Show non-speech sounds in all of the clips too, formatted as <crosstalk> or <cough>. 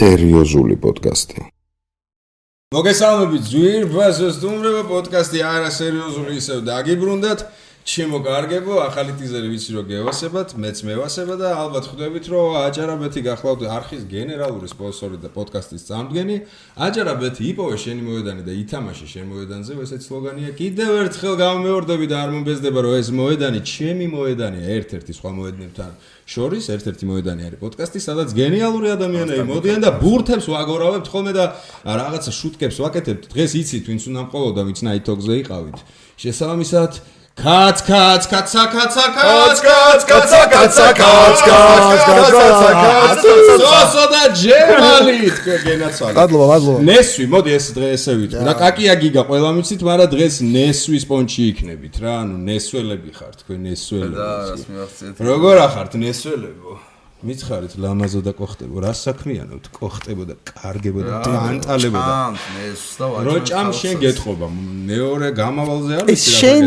სერიოზული პოდკასტი. მოგესალმებით ძვირფას სტუმრება პოდკასტი არა სერიოზული ისევ დაგიბრუნდათ. ჩემო კარგებო, ახალი ტიზერი ვიცი რომ გევასებათ, მეც მევასება და ალბათ ხვდებით რომ აჭარაბეთი გახლავთ არხის გენერალური სპონსორი და პოდკასტის წამდგენი. აჭარაბეთი იპოვე შენი მოედანი და ითამაშე შენ მოედანზე, ესეც სლოგანია. კიდევ ერთხელ გამეორდები და არ მომბეზდება რომ ეს მოედანი ჩემი მოედანია, ერთ-ერთი სხვა მოედნებთან. შორის ერთ-ერთი მოედანი არის პოდკასტი, სადაც გენიალური ადამიანები მოდიან და ბურთებს ვაგორავებთ ხოლმე და რაღაცა შუტკებს ვაკეთებთ. დღეს იცით ვინც უნდა მყოლოდა, ვინც ნაითოგზე იყავით. შესაბამისად კაც კაც კაცა კაცა კაც კაც კაცა კაცა კაც კაც კაცა კაც სოსო და ჯემალი თქვენ გენაცვალე მადლობა მადლობა ნესვი მოდი ეს დღე ესე ვიტყვი და კაკია გიგა ყველა მიცით მაგრამ დღეს ნესვის პონჩი იქნებით რა ანუ ნესველები ხართ თქვენ ნესველები და რას მივახციეთ როგორ ახართ ნესველებო მითხარით ლამაზო და კოხტებო. რა საქმიანო კოხტებო და კარგებო და დანტალებო და როჭამ შენ გეტყობა მეორე გამავალზე არ ვიცი რა შენ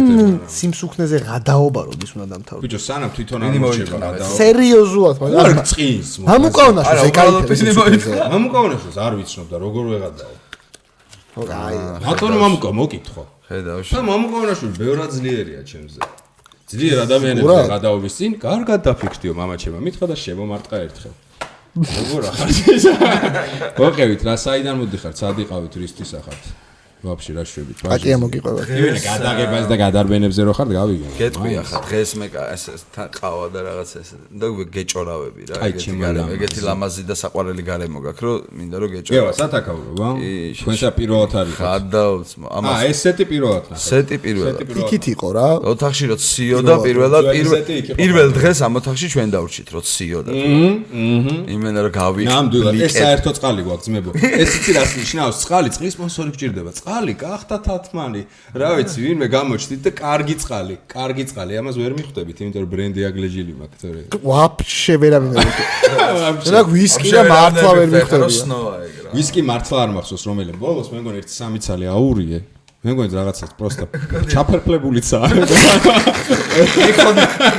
სიმსუქნეზე გადაობა როდის უნდა დამთავრო ბიჭო სანამ თვითონ ამორჩება გადაობა სერიოზულად მაგრამ არ წინს მამუკავნაშოს ეკაიფე მამუკავნაშოს არ ვიცნობ და როგორ ვეღადაო. ხო აი ბატონო მამუკა მოკითხო. ხედავ შენ მამუკავნაშოს ბევრად ძლიერია ჩემზე ძლიერ ადამიანებს გადაობის წინ კარგად დაფიქრდიო მამაჩემა მითხა და შემომარტყა ერთხელ. როგორ ახარ მოყევით <laughs> რა საიდან მოდიხარ სად იყავით რისთვის ახართ ვაფშე რა შვებით? ბაჟი აკია მოგიყვება. ივენე გადაგებას და გადარბენებზე რო ხარ გავიგე. გეტყვი ახლა დღეს მე ეს ყავა და რაღაც ეს და გეჭორავები რა ეგეთი გარემო ეგეთი ლამაზი და საყვარელი გარემო გაქვს რომ მინდა რომ გეჭორავ ევა სათაკაურო თქვენსა პირველად არის ხადავს ამას აა ეს სეტი პირველად ნახე სეტი პირველად. იქით იყო რა? ოთახში რო ციო და პირველად პირველ დღეს ამ ოთახში ჩვენ დავრჩით რო ციო და აჰა იმენა რომ გავიყ ნამდვილად ეს საერთო წყალი გვაქვს ძმებო. ეს იცი რას ნიშნავს? წყალი წყლის სპონსორი გჭირდება. წყალი გახდა თათმანი. რა ვიცი, ვინმე გამოჩდით და კარგი წყალი, კარგი წყალი. ამას ვერ მიხვდებით, იმიტომ რომ ბრენდი აგლეჯილი მაქვს, თორე. ვაფშე ვერ მიხვდებით. რა ვისკი და მართლა ვერ მიხვდებით. ვისკი მართლა არ მახსოვს რომელია. ბოლოს მე მგონი ერთი სამი ცალი აურიე. მე მგონი რაღაცა პროსტა ჩაფერფლებულიცაა.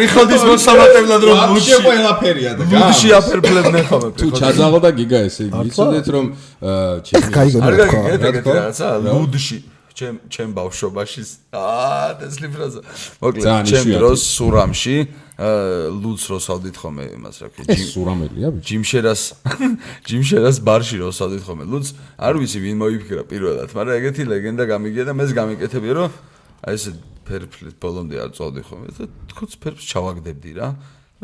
მიხოდის მოსამატებლად რომ ბუში ყველაფერია და ბუში აფერფლებდნენ ხოლმე. თუ ჩაძაღო და გიგა ესე იგი. იცოდეთ რომ ჩემი არ გაგიგეთ რაღაცა ლუდში ჩემ ჩემ ბავშვობაში აა დასლი ფრაზა. მოკლედ ჩემ დროს სურამში ლუდს როსავდით ხოლმე იმას რა ქვია ჯიმ სურამელია ჯიმშერას <laughs> ჯიმშერას ბარში როსავდით ხოლმე. ლუდს არ ვიცი ვინ მოიფიქრა პირველად მაგრამ ეგეთი ლეგენდა გამიგია და მეც გამიკეთებია რომ აი ეს ფერფლით ბოლომდე არ წავდი ხოლმე. და თქოს ფერფს ჩავაგდებდი რა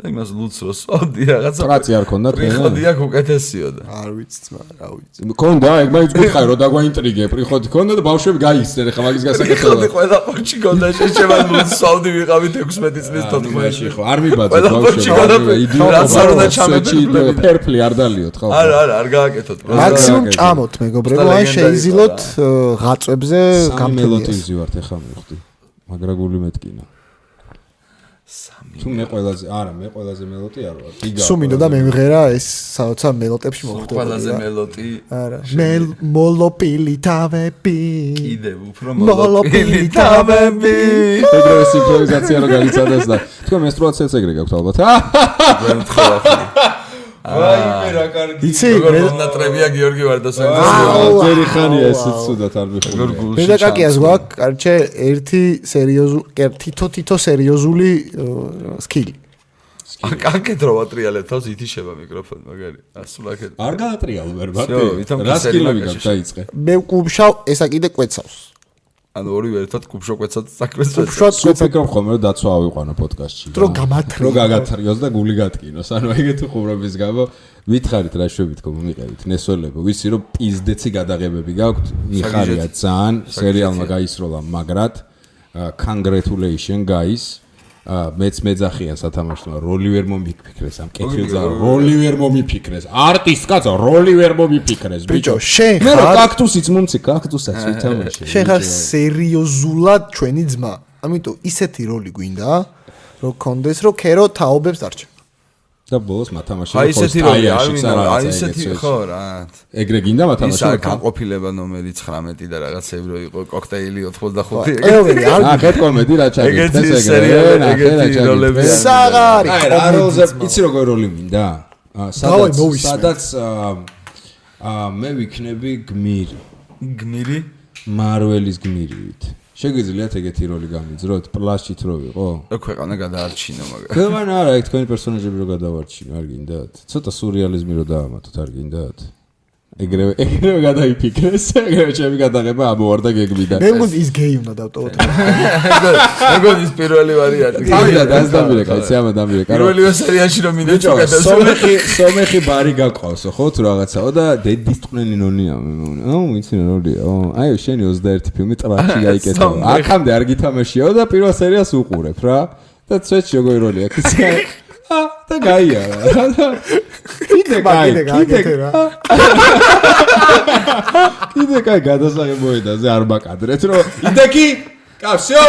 იმას ლუც რო სვავდი რაღაცა ტრაცი არ ქონდა თქვენ პრიხოდი აქ უკეთესიო და. არ ვიცი ძმა რა ვიცი. მქონდა ეგ მაინც გითხარი რომ დაგვაინტრიგე. პრიხოდი ქონდა და ბავშვები გაიქცნენ ხა მაგის გასაკეთებლად. პრიხოდი ყველა პორჩი ქონდა შეჩება ლუც სვავდი ვიყავით 16 წლის თოთხმეტში ხო არ მიბაძე ბავშვები. იდიოტობა ჩამებდი ფერფლი არ დალიოთ ხო არა არა არ გააკეთოთ მაქსიმუმ ჭამოთ მეგობრებო აი შეიზილოთ ღაწვებზე გამელოთი ვიზივართ ეხა მივხვდი მაგრაგული მეტკინა თუ მე ყველაზე არა მე ყველაზე მელოტი არ ვარ გიგა სულ მინდოდა მე მღერა ეს საოცა მელოტებში მოხვდება ყველაზე მელოტი არა მე მოლოპილი თავები. კიდე უფრო მოლოპილი <laughs> თავები. ეგრე სიმპროვიზაცია რო გაიცადოს და თქვენ მენსტრუაციას ეგრე გაქვთ ალბათ მე მთხოვნ <laughs> ვაიმე რა კარგი. იცი, მე ნატრებია გიორგი ვარდასაძე. ძერი ხანია ესეც სუდათ არ მიხდი. მე და კაკიას გვაქვს, კარჩე, ერთი სერიოზული, თითო თითო სერიოზული სკილი. აკაკეთ რო ვატრიალებ თავს ითიშება მიკროფონი მაგარი. ასულაკეთ. არ გაატრიალ ვერ ბარტი. რა სკილები გაქვს დაიწყე? მე კუბშავ, ესა კიდე კვეცავს. ანუ ორივე ერთად კუბშო კვეცად საქმეს კვეცად. კუბშო ფიქრობ ხოლმე რომ დაცვა ავიყვანო პოდკასტში. დრო გამათრიო. რო გაგათრიოს და გული გატკინოს. ანუ ეგეთი ხუმრობის გამო ვითხარით რა შვებით ხო მომიყევით ნესველებო. ვიცი რომ პიზდეცი გადაღებები გაქვთ. მიხარია ძალიან სერიალმა გაისროლა მაგრად. congratulation guys. მეც მეძახიან სათამაშოა როლი ვერ მომიფიქრეს ამ კეთილზა როლი ვერ მომიფიქრეს. არტისტ კაცო როლი ვერ მომიფიქრეს. ბიჭო შენ ხარ მე კაქტუსიც მომცი კაქტუსაც ვითამაშე შენ ხარ სერიოზულად ჩვენი ძმა. ამიტომ ისეთი როლი გვინდა რომ კონდეს რომ ქერო თაობებს დარჩა და ბოლოს მათამაში აი ესეთი როლი არ მინდა აი ესეთი ხო რა. ეგრე გინდა მათამაში ისა განყოფილება ნომერი 19 და რაღაც ევრო იყო კოქტეილი 85 ეგრე არ <laughs> ხეთ კომედი რა ეგეთი სერიალი ეგეთი როლები საღარი აი როლზე იცი როგორ როლი მინდა? სადაც სადაც აა მე ვიქნები გმირი. გმირი? მარველის გმირივით. შეგიძლიათ ეგეთი როლი გამიძროთ პლაშით რო ვიყო? ქვეყანა გადაარჩინო მაგრამ ქევან არა, ეგ თქვენი პერსონაჟები რო გადავარჩინო, არ გინდათ? ცოტა სურეალიზმი რო დაამატოთ, არ გინდათ? ეგრევე ეგრევე გადაიფიქრეს, ეგრევე ჩემი გადაღება ამოვარდა გეგმიდან. მე მგონი ის გეი უნდა დავტოვოთ. <laughs> მეგონის პირველი ვარიანტი თავიდან დასდამირე, კაცი ამა დამირე. კარო. პირველი სერიაში რომ მინდა ბიჭო, სომეხი, სომეხი ბარი გაყავსო, ხო თუ რაღაცაო და დედის ტყნენი ნონია მე მგონი. აუ, ვიცი როლია. აუ, აი შენი 21 ფილმი ტრაში <laughs> გაიკეთო. სომეხი. აქამდე არ გითამაშიაო და პირველ სერიას უყურებ რა. და ცეჩი როგორი როლია, კიცი. <laughs> და გაია რა. კიდე კაი, კიდე კიდე გააკეთე რა. კიდე კაი გადასაღებოედაზე არ მაკადრეთ რომ იდეკი კავსიო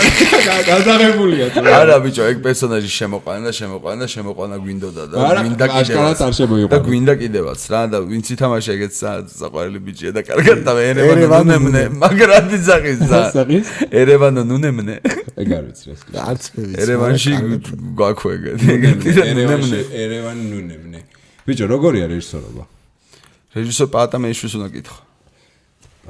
<laughs> გადაღებულია თუ რა. არა ბიჭო ეგ პერსონაჟი შემოყვანა და შემოყვანა და შემოყვანა გვინდოდა და გვინდა აშკარად არ შემოიყვანა. და გვინდა კიდევაც რა და ვინც ითამაშა ეგეც სა- საყვარელი ბიჭია და კარგად და ერევანო ერევანო ნუნემნე მაგრამ დიზაღის და ერევანო ნუნემნე ეგ არ ვიცი რა. არც მე ვიცი. ერევანში გვაქვს და ერევანში ნუნემნე ერევანი ნუნემნე. ბიჭო, როგორია რეჟისორობა? რეჟისორ პატა მეიშვის უნდა კითხო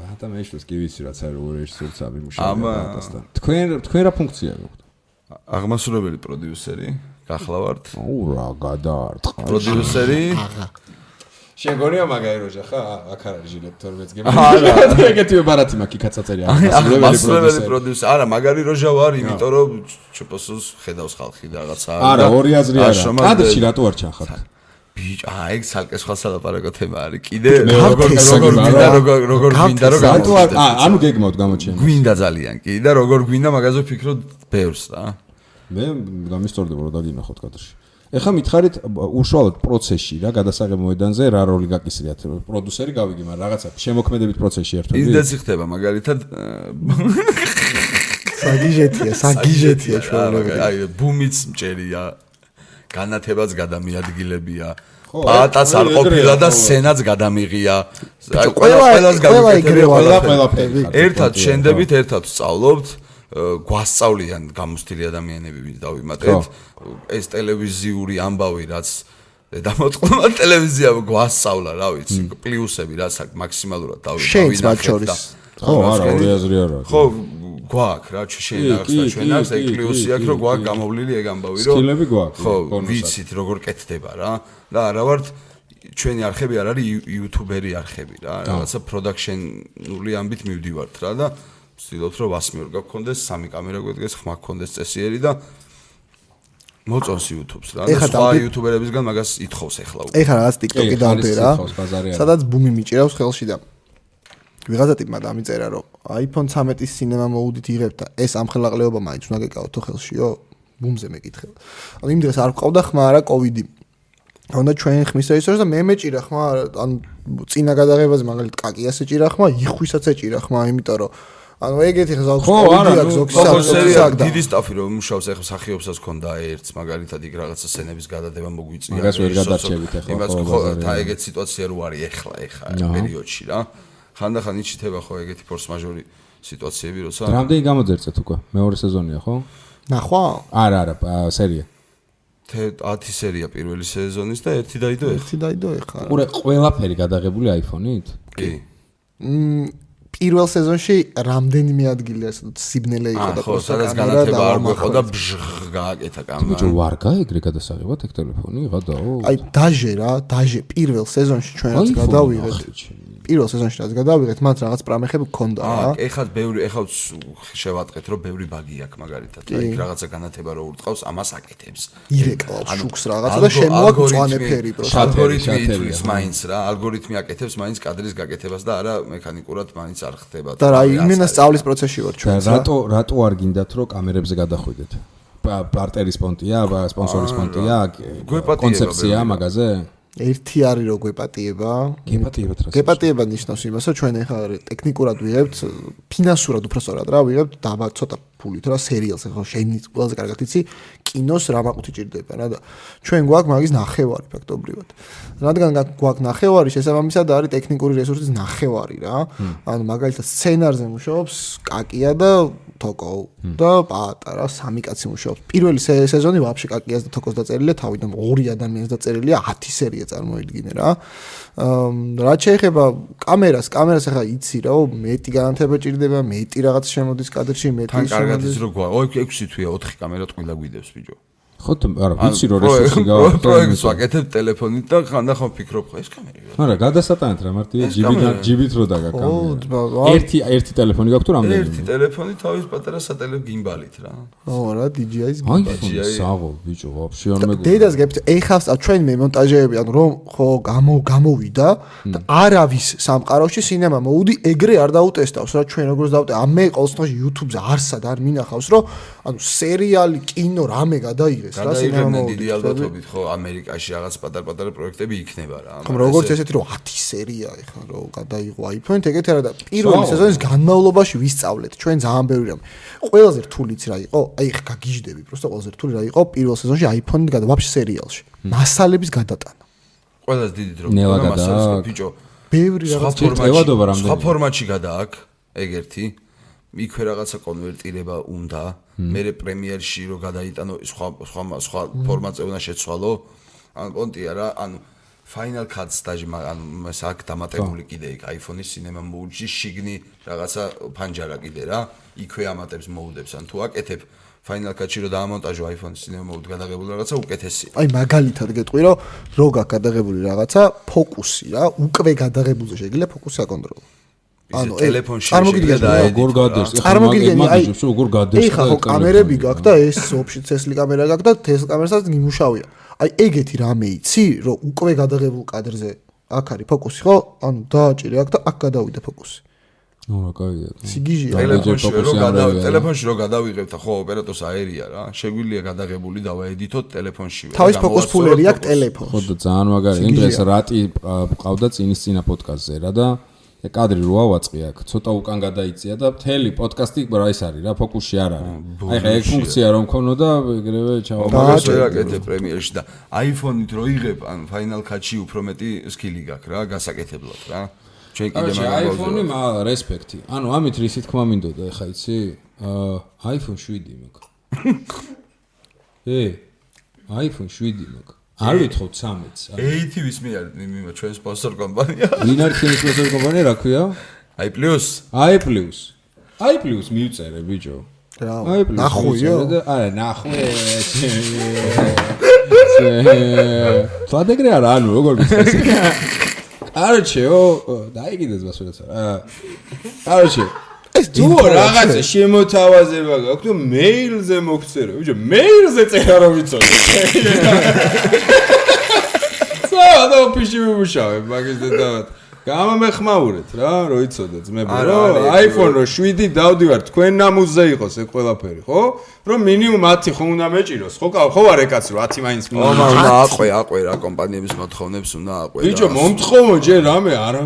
ბატა მეშვის კი ვიცი რაც არის როგორ რეჟისორიც ამიმუშავე ამა- ბატასთან. თქვენ თქვენ რა ფუნქცია გაქვთ? აღმასრულებელი პროდიუსერი გახლავართ აუ რა გადაარტყა. პროდიუსერი შენ გონია მაგარი როჟა ხა? აქ არ არის ჟილეთ 12 გემი. არა. ეგეთივე ბარათი მაქვს კაცაწერი აღმასრულებელი პროდიუსერი არა მაგარი როჟა ვარ იმიტომ რომ ჩპოსოს ხედავს ხალხი და რაღაცა არა, ორი აზრი არა. კადრში რატო არ ჩახართ? ბიჭ, აა ეგ ცალკე სხვა სალაპარაკო თემა არის. კიდე როგორ როგორ გვინდა როგორ როგორ გვინდა რომ გამოვიდეთ. აა ანუ გეგმავთ გამოჩენ. გვინდა ძალიან კი და როგორ გვინდა მაგაზე ვფიქრობ ბევრს რა. მე გამისწორდება რომ დაგინახოთ კადრში. ეხლა მითხარით უშუალოდ პროცესში რა გადასაღებ მოედანზე რა როლი გაკისრიათ პროდიუსერი გავიგი მაგრამ რაღაცა შემოქმედებით პროცესში ის ერთობი დაცი ხდება მაგალითად საგიჟეთია, საგიჟეთია ჩვეულებრივ. აი ბუმიც მჭერია. განათებაც გადამიადგილებია. პატას არ ყოფილა და სენაც გადამიღია. აი ყველა ყველა- ყველას ყველა- ყველაფერი. ერთად შენდებით, ერთად სწავლობთ, გვასწავლიან გამოსტილი ადამიანები, ვინც დავიმატეთ. ეს ტელევიზიური ამბავი, რაც დამოწყდა ტელევიზია გვასწავლა, რა ვიცი, პლუსები, რაც აქ მაქსიმალურად დავი- შენც მათ შორის. ხო არა ორი აზრი არა ხო გვაქვს რა აქვს და კი, ჩვენ აქვს ეგ პლუსი აქვს რომ გვაქვს გამოვლილი ეგ ამბავი რომ სკილები გვაქვს, ხო ვიცით როგორ კეთდება რა. და არა ვართ ჩვენი არხები არ არის იუ- იუთუბერი არხები რა. რაღაცა პროდაქშენული ამბით მივდივართ რა და ვცდილობთ რომ ვასმიორ გქონდეს სამი კამერა გვედგეს ხმა გქონდეს წესიერი და მოწონს YouTube-ს რა. და ეხლა სხვა იუთუბერებისგან მაგას ითხოვს ახლა უკვე. ეხლა რაღაც TikTok-ი რა. არა. სადაც ბუმი მიჭირავს ხელში და ვიღაცა ტიპმა დამიწერა რომ iPhone 13-ის cinema mode-ით იღებ და ეს ამხელაყლეობა მაინც უნდა გეკავოთ თუ ხელშიო? ბუმზე მეკითხება. ანუ იმ დღეს არ ყავდა ხმა არა COVID-ი. უნდა ჩვენ ხმის რეჟისორს და მე მეჭირა ხმა ან წინა გადაღებაზე მაგალითად კაკიას ეჭირა ხმა, იხვისაც ეჭირა ხმა, იმიტომ რომ ანუ ეგეთი ხა ზოგს ხო, ზოგს სერია და დიდი სტაფი რომ მუშაობს ახლა სახიობსაც ქონდა ერთს მაგალითად იქ რაღაცა სცენების გადადება მოგვიწია მაგას ვერ რეჟისორს, გადარჩევით ახლა, იმას ხო, და არა. ეგეთ სიტუაცია რო არის ახლა ახლა პერიოდში რა ხანდახან იჩითება ხო ეგეთი ფორს მაჟორი სიტუაციები როცა რამდენი გამოძერწეთ უკვე? მეორე სეზონია ხო? ნახვა? არა არა სერია. თე 10 სერია პირველი სეზონის და ერთი დაიდო ახლა ერთი დაიდო ეხლა. ყურე ყველაფერი გადაღებული iPhone-ით? კი. მ, პირველ სეზონში რამდენიმე ადგილი ასე სიბნელე იყო და ხო სადაც განათება არ გვეყო და ბჟღ გააკეთა ბიჭო კამერა ვარ გაეგრე გადასაღებად ეგ ტელეფონი ღადაო აი დაჟე რა, დაჟე პირველ სეზონში ჩვენ რაც გადავიღეთ. პირველ სეზონში რაც გადავიღეთ, მათ რაღაც პრამეხები გქონდა რა. აა ეხლა ბევრი ეხლა შევატყეთ რომ ბევრი ბაგი აქვს მაგალითად რა იქ რაღაცა განათება რო ურტყავს ამას აკეთებს ირეკლავს შუქს რაღაცა და ალგო- შემოაქვს ალგორითმი- მწვანე ფერი პროსტა. ალგორითმი ხო. მაინც რა ალგორითმი აკეთებს მაინც კადრის გაკეთებას და არა მექანიკურად მაინც არ ხდება და რა, იმენა სწავლის პროცესში ვარ ჩვენ. რატო რატო არ გინდათ რომ კამერებზე გადახვიდეთ პა- პარტერის პონტია, სპონსორის პონტია, კონცეფცია მაგაზე? ერთი არის რო გვეპატიება. გეპატიებათ რა. გეპატიება ნიშნავს იმას, რომ ჩვენ ახლა ტექნიკურად ვიღებთ, ფინანსურად უფრო სწორად რა ვიღებთ დაბა ცოტა ფულით რა სერიალს ხო შენი ყველაზე კარგად იცი კინოს რა მაყუთი ჭირდება რა და ჩვენ გვაქვს მაგის ნახევარი ფაქტობრივად. რადგან გა- გვაქვს ნახევარი შესაბამისად არის ტექნიკური რესურსის ნახევარი რა. ანუ მაგალითად სცენარზე მუშაობს კაკია და თოკო და პატარა სამი კაცი მუშაობს. პირველი სე- სეზონი ვაფშე კაკიას და თოკოს დაწერილია თავიდან ორი ადამიანის დაწერილია 10 სერია წარმოიდგინე რა. ამ, რაც შეეხება კამერას კამერას ახლა იცი რა მეტი განათება ჭირდება მეტი რაღაც შემოდის კადრში მეტი თან კარგად შემოდის ის რო გვა 6 თვია 4 კამერა ტყილა გვიდევს ბიჭო ხო არა ვიცი რომ რესურსი პროექტს გავა ვაკეთებ ტელეფონით და ხანდახან ვფიქრობ ხო ეს კამერა არა გადასატანეთ რა მარტივია ჯიბიდან ჯიბით რო დაგა კამერა ერთი ერთი ტელეფონი გაქვს თუ ერთი რამდენი ტელეფონი თავის პატარა სატელე გიმბალით რა. ო რა აიფონი GI. საღო ბიჭო ვაფშე არ მეგონა დედას გებთ ეხავს ჩვენ მე მონტაჟეები ანუ რომ ხო გამო გამოვიდა და არავის სამყაროში სინემა მოუდი ეგრე არ დაუტესტავს რა ჩვენ როგორც დავტე ამე ყოველთვის YouTube-ზე არსად არ მინახავს რომ ანუ სერიალი კინო რამე გადაიღეს რა სინემა გადაიღებდნენ მოუდი დიდი ალბათობით ხო ამერიკაში რაღაც პატარ-პატარა პროექტები იქნება რა ხომ როგორც ესეთი რომ 10 სერია ეხლა რომ გადაიღო iPhone-ით ეგეთი არა და პირველი სავ. სეზონის განმავლობაში ვისწავლეთ ჩვენ ძალიან ბევრი რამე ყველაზე რთულიც რა იყო აი ხა გაგიჟდები просто ყველაზე რთული რა იყო პირველ სეზონში iPhone-ით გადა ვაფშე სერიალში მასალების გადატანა ყველას დიდი დრო ნელა მაგრამ მასალას გადააქვს. ბიჭო ბევრი სხვა რაღაც ფორმატში- ტევადობა ფორმატში რამდენი? სხვა ფორმატში გადააქვს ეგ ერთი იქვე რაღაცა კონვერტირება უნდა. მე პრემიერში რო გადაიტანო სხვა სხვა სხვა ფორმატზე უნდა შეცვალო. ან პონტია რა ანუ Final Cut-ს დაჟე ანუ მას აქ დამატებული კიდე იქ iPhone-ის Cinema Mode-ში შიგნი რაღაცა ფანჯარა კიდე რა. იქვე ამატებს მოუდებს. ან თუ აკეთებ Final Cut-ში რო დაამონტაჟო iPhone-ის Cinema Mode გადაღებული რაღაცა უკეთესია აი მაგალითად გეტყვი რომ რო გაქვს გადაღებული რაღაცა ფოკუსი რა უკვე გადაღებულზე შეიძლება ფოკუსი აკონტროლო ანუ ეს ტელეფონში წარმოგიდგენთ რა? დაედიტო როგორ გადაერს წარმოგიდგენი აი როგორ გადაერს ეხა ხო კამერები გაქვს და ეს ოფში თესლი კამერა გაქვს და თესლ კამერასაც იმუშავია აი ეგეთი რამე იცი რომ უკვე გადაღებულ კადრზე აქ არის ფოკუსი ხო ანუ დააჭირე აქ და აქ გადავიდა ფოკუსი ნუ რა კაია სიგიჟია აი, რა. ტელეფონში ფოკუსი რო არ გადა ავიღე, რა. ტელეფონში რო გადავიღებთ ხო ოპერატორს აერია რა შეგვიძლია გადაღებული დავაედიტოთ ტელეფონში თავის ფოკუს ფულერი აქვს ხო ტელეფონში და ძალიან მაგარი იმ სიგიჟეა. დღეს რატი ყავდა წინის წინა პოდკასტზე რა და კადრი როა ვაწყი აქ ცოტა უკან გადაიწია და მთელი პოდკასტი რა ის არის რა ფოკუსში არ არის? აი ხა ეგ ფუნქცია რომ ქონოდა ეგრევე ჩავა. ვერ აკეთებ პრემიერში და iPhone-ით რო იღებ ან Final Cut-ში უფრო მეტი სკილი გაქვს რა გასაკეთებლად რა. ჩვენ კიდე მაგას iPhone-ი მა რესპექტი ანუ ამით რისით თქმა მინდოდა ეხა იცი? აა iPhone 7 მაქვს <laughs> ე iPhone 7 მაქვს არ ვითხოვთ 13-ს AT ვისმე არის მიმა ჩვენ სპონსორ კომპანია. ვინ არის ჩვენი სპონსორი კომპანია რა ქვია? აი პლუს i plus. I plus მიუწერე ბიჭო. რა i plus ნახვიო არა ნახვე თვადეგრე არა ანუ როგორ მიცეს <laughs> კაროჩეო დაიგიდეს მასურაცა აა კაროჩე ეს თუ რაღაცა შემოთავაზება გაქვს თუ მეილზე მოგწერო ბიჭო მეილზე წერა რომ ვიცოდე <laughs> საერთოდ ოფისში ვიმუშავებ მაგის დედავად გამომეხმაურეთ რა რო იცოდე ძმებო არა, რომ iPhone რო 7 დავდივარ თქვენ ნამუზე იყოს ეს ყველაფერი ხო რომ მინიმუმ 10 ხო უნდა მეჭიროს ხო კა- ხო არ ეკაც რომ 10 მაინც ო მა უნდა აყვე აყვე რა კომპანიების მოთხოვნებს უნდა აყვე ბიჭო მომთხოვო ჯერ რამე არა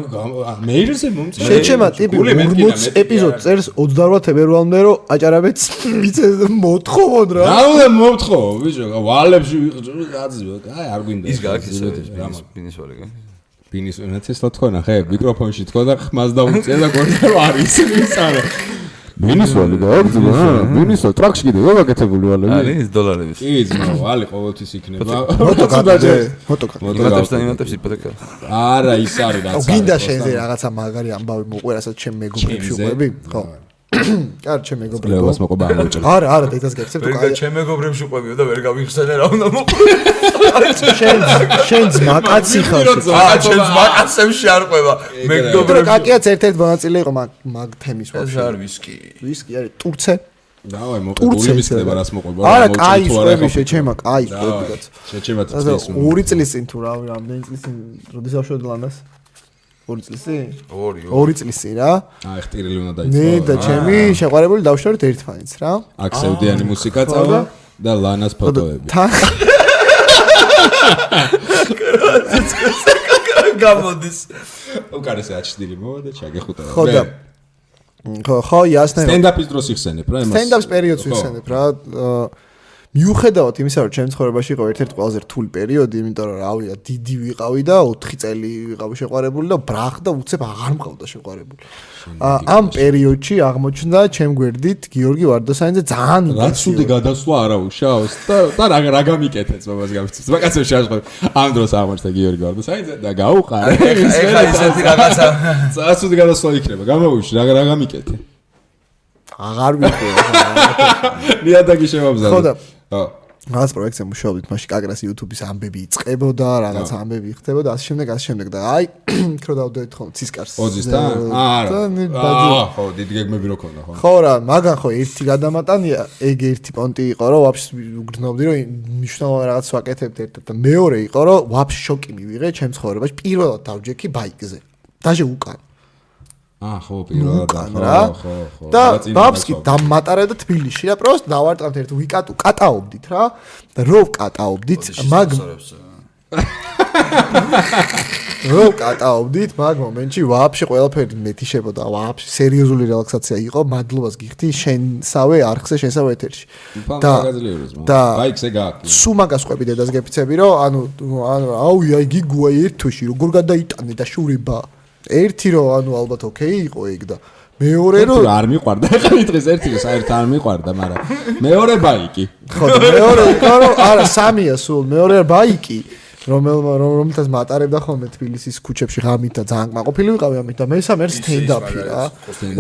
მეილზე მომწე შეჩემა ტიპი 40 ეპიზოდ წერს 28 ფებრუარამდე რომ აჭარაბეც მიცეს მოთხოვონ რა რა უნდა მომთხოვო ბიჭო ვალებში ვიყო გაძიო აი არ გვინდა ის გაქვს ეს რა ბინის ბინის ვარეგა ბინის ნაცესლა თქვა ნახე მიკროფონში თქვა და ხმას დაუწია და გორდა რომ არის ის არა მინისვალი ძმა მინისვა ტრაქში კიდე რა გაკეთებული ვალები არის დოლარების. კი ძმა ვალი ყოველთვის იქნება. მოტოკარზე მოტოკარ იმატებს და იმატებს იპოთეკა არა ის არის რაც გინდა შენზე რაღაცა მაგარი ამბავი მოყვე რასაც ჩემ მეგობრებში უყვები ხო <coughs> კარ ჩემ მეგობრებო. კვლევას მოყვება <coughs> არ მოჭრა არა არა დედას გექცევ თუ ვერ კაი ჩემ მეგობრებში ყვებიო და ვერ გავიხსენე რა უნდა მოყვე შენ შენ ძმა კაცი ხარ შენ. აა ჩემ მაკაცებში არ ყვება. მეგობრებში კაკიაც ერთ-ერთ მონაწილე იყო მაგ მაგ თემის ეს ვაფშე. არ ვისკი. ვისკი არის ტურცე. დავაი მისნება რა. რას მოყვება არა კაი ყვები შეჩემა კაი ყვები კაც შეჩემა წეს ორი წლის წინ თუ რა რამდენი წლის წინ როდის ავშოთ ლანას ორი წლის წინ? ორი ორი. წლის წინ რა? აი ხტირილი უნდა მე დაიწყო და ჩემი შეყვარებული დავშორეთ ერთმანეთს რა? აქ სევდიანი მუსიკა წავა და? ლანას ფოტოები. თან <laughs> გამოდის. უკარესე აჩდილი მოვა და ჩაგეხუტა. ხო და ხო ხო იასნე სტენდაპის დროს იხსენებ რა იმას. სტენდაპს პერიოდს ხო. ვიხსენებ რა აა, მიუხედავად იმისა რომ ჩემ ცხოვრებაში იყო ერთ-ერთი ყველაზე რთული პერიოდი იმიტომ რომ რავია დიდი ვიყავი და 4 წელი ვიყავი შეყვარებული და ბრახ და უცებ აღარ მყავდა შეყვარებული ამ პერიოდში აღმოჩნდა ჩემ გვერდით გიორგი ვარდოსანიძე ძალიან რა ცუდი გადასვლა არა უშაოს და და რა რა გამიკეთეთ მომას გამიწევს. მაგაცო შეაშყო. ამ დროს აღმოჩნდა გიორგი ვარდოსანიძე და გაუყარე. ეხლა ისეთი რაღაცა ძალიან ცუდი გადასვლა იქნება. გამოვიში რა რა გამიკეთე. აღარ ვიყო <laughs> ნიადაგი შემაბზადე. ხო და- ხო. რაღაც პროექტზე მუშაობდით მაშინ კაგრას YouTube-ის ამბები იწყებოდა, რაღაც ამბები ხდებოდა, ასე შემდეგ, ასე შემდეგ და აი, <clears throat> ქრო დავდეთ ხომ ცისკარს. ოძისთან? არა. აა, ხო, დიდი გეგმები რო ქონდა, ხო. ხო რა, მაგან ხო ერთი გადამატანია, ეგ ერთი პონტი იყო, რომ ვაფშე ვგრძნობდი, რომ მნიშვნელოვანი რაღაც ვაკეთებთ ერთად და მეორე იყო, რომ ვაფშე შოკი მივიღე ჩემ ცხოვრებაში, პირველად დავჯექი ბაიკზე. დაჟე უკან. აა, ხო, პირველად რა. ხო, ხო. და ბაბსკი ხო. დამატარებდა თბილისში და პროსტ დავარტყამთ ერთ ვიკატუ კატაობდით რა და რო კატაობდით მაგ რო კატაობდით მაგ მომენტში ვაფშე ყველაფერი მეთიშებოდა ვაფშე სერიოზული რელაქსაცია იყო მადლობას გიხდი შენსავე არხზე შენსავე ეთერში და და ბაიქზე გააკეთე. სუ მაგას ყვები დედას გეფიცები რომ ანუ ანუ აუ აი გიგუა ერთოში როგორ გადაიტანე და შურება ერთი რომ ანუ ალბათ ოკეი იყო ეგ და მეორე ერთი რომ რომ არ მიყვარდა, ახლა დღეს ერთი რომ საერთოდ არ მიყვარდა, მაგრამ მეორე ბაიკი. ხო მეორე იყო რომ არა სამია სულ მეორე ბაიკი რომელ რომელთაც მატარებდა ხოლმე თბილისის ქუჩებში ღამით და ძალიან კმაყოფილი ვიყავი ამით და მესამე სტენდაპი რა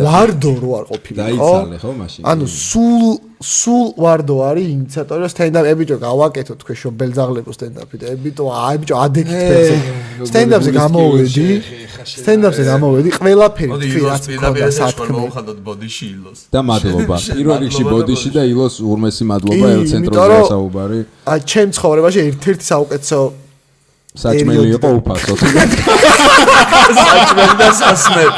ვარდო რო არ ყოფილი დაიცალე ხო მაშინ? ანუ სულ სულ ვარდო არის ინიციატორი სტენდაპ ებიჭო გავაკეთო თქვენ შობელძაღლებო სტენდაპი და ებიტო აი ბიჭო ადექით ფერზე სტენდაპზე გამოვედი სტენდაპზე გამოვედი ყველაფერი თქვი რაც მქონდა სათქმე მოხადოთ ბოდიში ილოს და მადლობა. პირველ რიგში ბოდიში და ილოს ურმესი მადლობა ელცენტროზე იმიტომ რომ- საუბარი. აი ჩემ ცხოვრებაში ერთ-ერთი საუკეთესო საჭმელი იყო უფასო. საჭმელი და სასმელი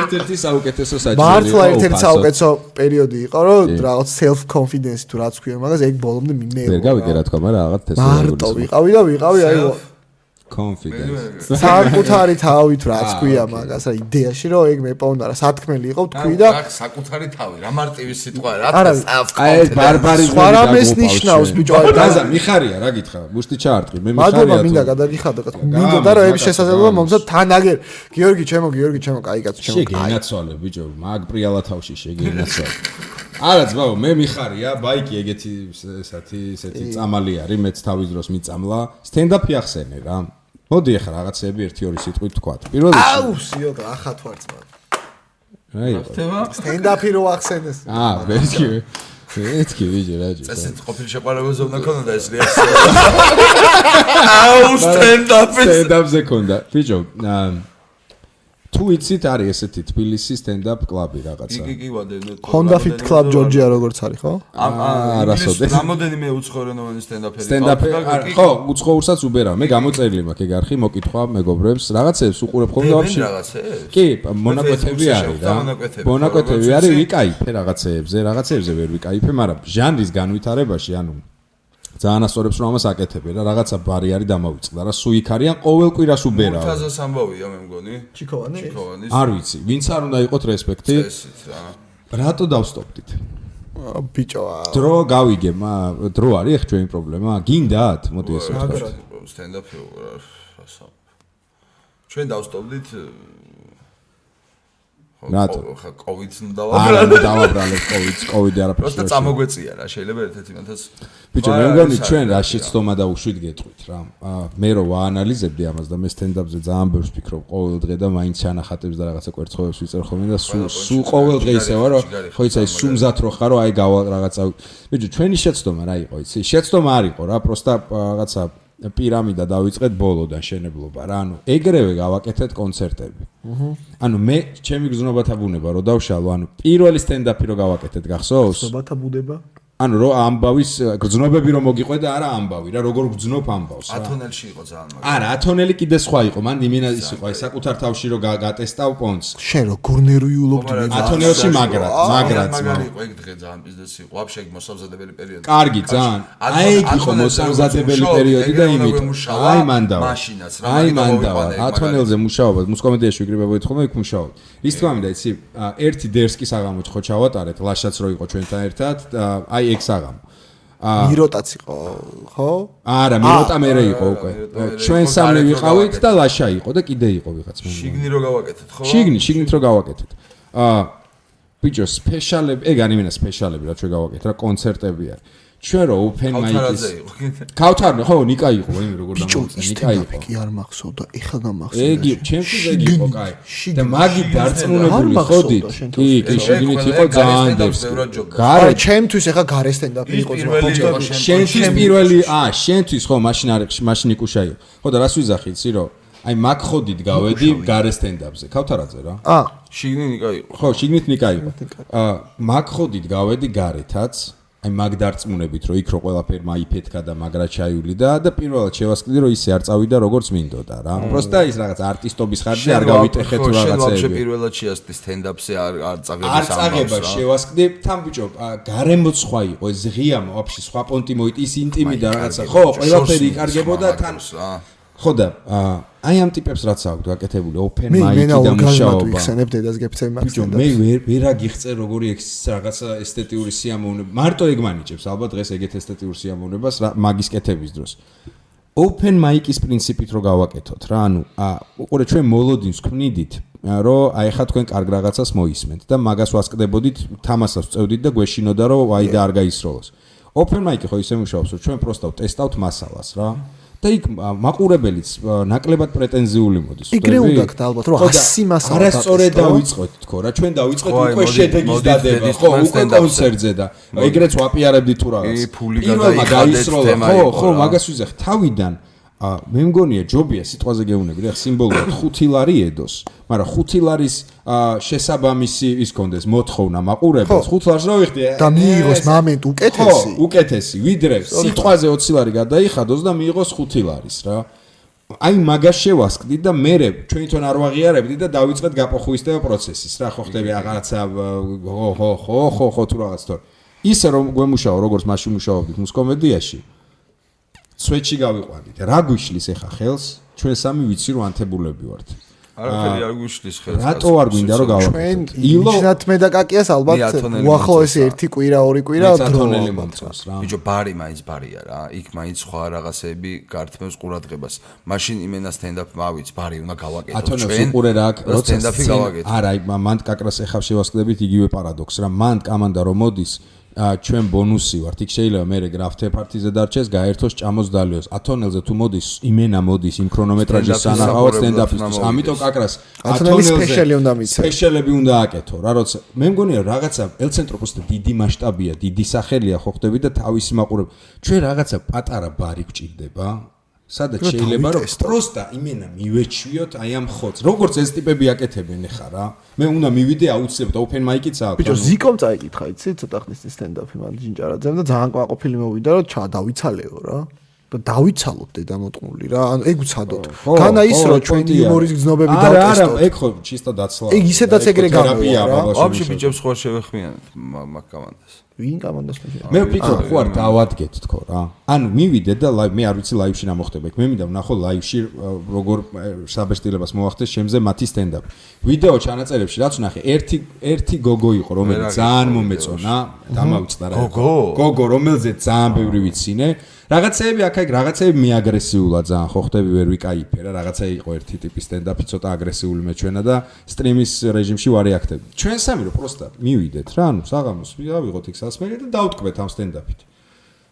ერთ-ერთი საუკეთესო საჭმელი მართლა ერთ-ერთი საუკეთესო პერიოდი იყო, რომ რაღაც self confidence თუ რაც ქვია მაგას, ეგ ბოლომდე მინე. ვერ გავიგე რა თქვა, მაგრამ რაღაც ეს მარტო ვიყავი და ვიყავი აი confidence. საკუთარი თავით რაც <laughs> ქვია მაგას, რა იდეაში რომ ეგ მეპოვნა რა სათქმელი იყო თქვი და და საკუთარი თავი რა მარტივი სიტყვა რა არა, აი ეს ბარბარიზმი სხვა რამეს ნიშნავს ბიჭო აი გაზა მიხარია რა გითხრა გუშტი ჩაარტყი მე მადლობა მიხარია მინდა თუ- გადაგიხადო მინდა და რომ ეს შესაძლებლობა მომცა თან აგერ გიორგი ჩემო გიორგი ჩემო კაი კაცო ჩემო კაი. შეგენაცვალე ბიჭო მაგ პრიალა თავში შეგენაცვალე არა ძმაო მე მიხარია ბაიკი ეგეთი ესეთი ესეთი წამალი არის მეც თავის დროს მიწამლა. სტენდაპი ახსენე რა მოდი ახლა რაღაცები ერთი ორი სიტყვით თქვათ. პირველ რიგში აუ სიო ახათ ვარ ძმა რა იყო ხდება? სტენდაპი რო ახსენეს. აა მეთქი მეთქი ბიჭო რა ჯო წესით ყოფილი შეყარებაზე უნდა ქონოდა ეს რეაქცია. <laughs> აუ სტენდაპის სტენდაპზე ქონდა. ბიჭო აა, თუ იცით არის ესეთი თბილისის სტენდაპ კლუბი რაღაცა. კი კი ვადე Honda Fit Club Georgia როგორც არის ხო? აა, რასოდეს? რამოდენიმე უცხოენოვანი სტენდაპერი სტენდაპი და კი, ხო უცხოურსაც უბერავ მე გამოწერილი მაქვს ეგ არხი მოკითხვა მეგობრებს რაღაცებს უყურებ ხოლმე ვაფშე. კი მონაკვეთები არის რა. მონაკვეთები, არის ვიკაიფე რაღაცეებზე რაღაცეებზე ვერ ვიკაიფე მაგრამ ჟანრის განვითარებაში ანუ ძალიან ასწორებს რომ ამას აკეთებენ რა რაღაცა ბარი არის დამავიწყდა რა. სუ იქ არიან? ყოველ კვირას უბერავ მურთაზას ამბავია მე მგონი. ჩიქოვანი? ჩიქოვანის არ ვიცი ვინც არ უნდა იყოს რესპექტი ესეთ რა. რატო დავსტოპდით? ბიჭო დრო გავიგე მა დრო არის ახ ჩვენი პრობლემა. გინდათ მოდი ესე ვთქვათ. სტენდაპი რა ჩვენ დავსტობდით რატო? ხო კოვიდს ნუ არა დავაბრალეთ დავაბრალეთ კოვიდ კოვიდი არაფერს პროსტა ვერ წამოგვეწია რა შეიძლება ერთ-ერთი მათაც ბიჭო მე არა, მგონი ჩვენ რა შეცდომა და უშვით გეტყვით რა. მე რო ვაანალიზებდი ამას და მე სტენდაპზე ძალიან ბევრს ვფიქრობ ყოველ დღე და მაინც ჩანახატებს და რაღაცა კვერცხობებს ვიწერ ხოლმე და სულ სულ ყოველ დღე ისევა რომ ხო იცი სუმზად რო ხარო აი გავა რაღაცა ბიჭო ჩვენი შეცდომა რა იყო იცი? შეცდომა არ იყო რა პროსტა რაღაცა პირამიდა დავიწყეთ ბოლოდან შენებლობა რა. ანუ ეგრევე გავაკეთეთ კონცერტები. ანუ მე ჩემი გზნობათა ბუნება რო დავშალო ანუ პირველი სტენდაპი რო გავაკეთეთ გახსოვს? სობათა ბუდება. ანუ რო ამბავის გრძნობები რომ მოგიყვე და არა ამბავი რა როგორ გრძნობ ამბავს რა? ათონელში იყო ძალიან მაგარი. არა ათონელი კიდე სხვა იყო მან იმენა ის იყო აი საკუთარ თავში რო გა- გატესტავ პონს. შენ მაგრამ მე ათონელში მაგრად მაგრად მაგარი იყო ეგ დღე ძალიან ბიზნესი იყო. ვაფშე ეგ მოსამზადებელი პერიოდი. კარგი ძალიან აი ეგ იყო მოსამზადებელი პერიოდი და იმით. აი მანდავა. მაშინაც რა აი მანდავა ათონელზე მუშაობა. მუსკომედიაში ვიკრიბებოდით ხოლმე იქ მუშაობ რის თქმა უნდა იცი ერთი დერსკი საღამოც ხო ჩავატარეთ ლაშაც რო იყო ჩვენთან ერთად და აი ეგ საღამო მიროტაც იყო ხო? არა მიროტა მერე იყო უკვე. ჩვენ სამი ვიყავით და ლაშა იყო და კიდე იყო ვიღაც მე შიგნი რო გავაკეთეთ, ხო? შიგნი შიგნით რო გავაკეთეთ. აა ბიჭო სპეშალები ეგ არ იმენა სპეშალები რა ჩვენ გავაკეთეთ რა კონცერტები არის ჩვენ რო open mic-ის იყო. ქავთარნე ხო ნიკა იყო იმ როგორ ის ნიკა იყო. კი არ მახსოვდა ეხა გამახსოვდა ეგი ჩემთვის ეგ იყო კაი. და შიგნით, მაგი დარწმუნებული არ ხოდით კი კი შიგნით ყველა იყო ეგ ძალიან არა გარე ჩემთვის ეხა გარე სტენდაპი იყო იყო შენ- შენთვის შენ- პირველი აა შენთვის ხო მაშინ არ მაშინ იკუშა იყო ხო და რას ვიზახი იცი რომ აი მაგ ხოდით გავედი გარე სტენდაპზე. ქავთარაძე რა? ა შიგნი ნიკა იყო. ხო, შიგნით ნიკა იყო. აა მაგ ხოდით გავედი გარეთაც, აი მაგ დარწმუნებით, რომ იქ რო ყველაფერი მაიფეთქა და მაგრა ჩაიული და და პირველად შევასყიდი, რომ ისე არ წავიდა როგორც მინდოდა რა. პროსტა ის რაღაც არტისტობის ხარჯი არ გავიტეხე თუ შენ ვაფშე რაღაცეები. პირველად შეასწდი სტენდაპზე არ არ წაგების არ წაგება შევასყდი, თან ბიჭო, აა, გარემოც სხვა იყო, ეს ღია ვაფშე სხვა პონტი მოიტ ის ინტიმი და რაღაცა. ხო, ყველაფერი იკარგებოდა თან. ხო და აი ამ ტიპებს რაც აქვს გაკეთებული open მე mic-ი და მუშაობა. ვიხსენებ დედას გეფცემ მაგ ბიჭო მე ვერ ვერ აგიხწე როგორი ეს რაღაცა ესთეტიური სიამოვნება. მარტო ეგ მანიჭებს ალბათ დღეს ეგეთ ესთეტიურ სიამოვნებას მაგის კეთების დროს. open mic-ის პრინციპით რო გავაკეთოთ რა ანუ ა უყურე ჩვენ მოლოდინს ქმნიდით ა, რომ აი ხა თქვენ კარგ რაღაცას მოისმენთ და მაგას ვასკდებოდით თამასას წევდით და გვეშინოდა რომ აი და არ გაისროლოს. open mic-ი ხო ისე მუშაობს რომ ჩვენ პროსტა ტესტავთ მასალას რა და იქ მაყურებელიც ნაკლებად პრეტენზიული მოდის. ხვდები? უნდა გქთ ალბათ, რომ ხო და 100 მასალა არასწორედ დატესტო. დავიწყოთ თქო რა ჩვენ აი, უკვე შედეგის დადება ხო უკვე კონცერტზე და ეგრეც ვაპიარებდით თუ რაღაც. პირველმა გაისროლა. თემა ხო ხო მაგას ვიზახ თავიდან ა მე მგონია ჯობია სიტყვაზე გეუბნები რა სიმბოლურად 5 ლარი ედოს. მაგრამ 5 ლარის შესაბამისი ის კონდეს მოთხოვნა მაყურებელს. 5 ლარს რო ვიხდი და მიიღოს მომენტ უკეთესი. ხო, უკეთესი, ვიდრე სიტყვაზე 20 ლარი გადაიხადოს და მიიღოს 5 ლარის რა. აი მაგას შევასკდი და მე ჩვენ თვითონ არ ვაღიარებდი და დავიწყეთ გაპოხუისტება პროცესის რა ხო ხდები რაღაცა ხო ხო ხო ხო ხო თუ რაღაც თორ ისე რომ გვემუშაო როგორც მაშინ მუშაობდით მუსკომედიაში სვეჩი გავიყვანით რა გვიშლის ახლა ხელს ჩვენ სამი ვიცი რომ ანთებულები ვართ არაფერი არ გვიშლის ხელს. რატო არ გვინდა რომ ჩვენ გავაკეთოთ ილო ილო მე და კაკიას ალბათ უახლოესი ერთი კვირა ორი კვირა მეც დრო ათონელი ალბათ. მომწონს რა ბიჭო ბარი მაინც ბარია რა. იქ მაინც სხვა რაღაცები გართმევს ყურადღებას. მაშინ იმენა სტენდაპ მავიც ბარი უნდა გავაკეთო ათონებს უყურე რა აქ რომ როცა სტენდაპი სცენ- გავაკეთო. არა აი მან კაკრას ეხავ შევასკდებით იგივე პარადოქს რა მან კამანდა რომ მოდის ჩვენ ბონუსი ვართ. იქ შეიძლება მე გრაფთე პარტიზე დარჩეს გაერთოს ჭამოს დალიოს. ათონელზე თუ მოდის იმენა მოდის იმ ქრონომეტრაჟის სანახავად სტენდაპისთვის ამიტომ კაკრას ათონელის სპეშალი უნდა მიცე. სპეშალები უნდა აკეთო. რა როცა მე მგონია რაღაცა ელცენტროპოს და დიდი მასშტაბია დიდი სახელია ხო ხდები და თავისი მაყურებ ჩვენ რაღაცა პატარა ბარი გვჭირდება სადაც შეიძლება რომ პროსტა იმენა მივეჩვიოთ აი ამ ხოც როგორც ეს ტიპები აკეთებენ ახლა რა. მე უნდა მივიდე აუცილებლად open mic-იც აქვს ბიჭო ზიკომ წაიკითხა იცი? ცოტა ხნის წინ სტენდაპი მან ჯინჯარაძემ და ძალიან ყვაყოფილი მოვიდა რომ ჩა დავიცალეო რა. და დავიცალოთ დედამოტყმული რა. ანუ ეგ უცადოთ ხო, განა ის რომ ეგ ჩვენ პონტია. იუმორის გზნობები არა არა დავტესტოთ. ეგ ხო ჩისტა დაცლა ეგ ისედაც ეგრე გამოვა, რა. ვაფშე ბიჭებს ხო არ შევეხმიანეთ მაგ კომანდას. ვინ კამანდას მე მე ვფიქრობ ხო არ დავადგეთ თქო რა. ანუ მივიდე და ლაივ მე არ ვიცი ლაივში რა მოხდება იქ. მე მინდა ვნახო ლაივში როგორ ა, საბესტილებას მოახდეს შემზე მათი სტენდაპი ვიდეო ჩანაწერებში რაც ვნახე ერთი ერთი გოგო იყო რომელიც ძალიან მომეწონა დამავიწყდა რა. გოგო? გოგო რომელზეც ძალიან ბევრი ვიცინე რაღაცეები აქ აქ რაღაცეები მიაგრესიულა ძალიან ხო ხდები ვერ ვიკაიფე რა რაღაცა იყო ერთი ტიპის სტენდაპი ცოტა აგრესიული მეჩვენა და სტრიმის რეჟიმში ვარეაქტები ჩვენ სამი რო პროსტა მივიდეთ რა ანუ საღამოს ვიღოთ იქ სასმელი და დავტკბეთ ამ სტენდაპით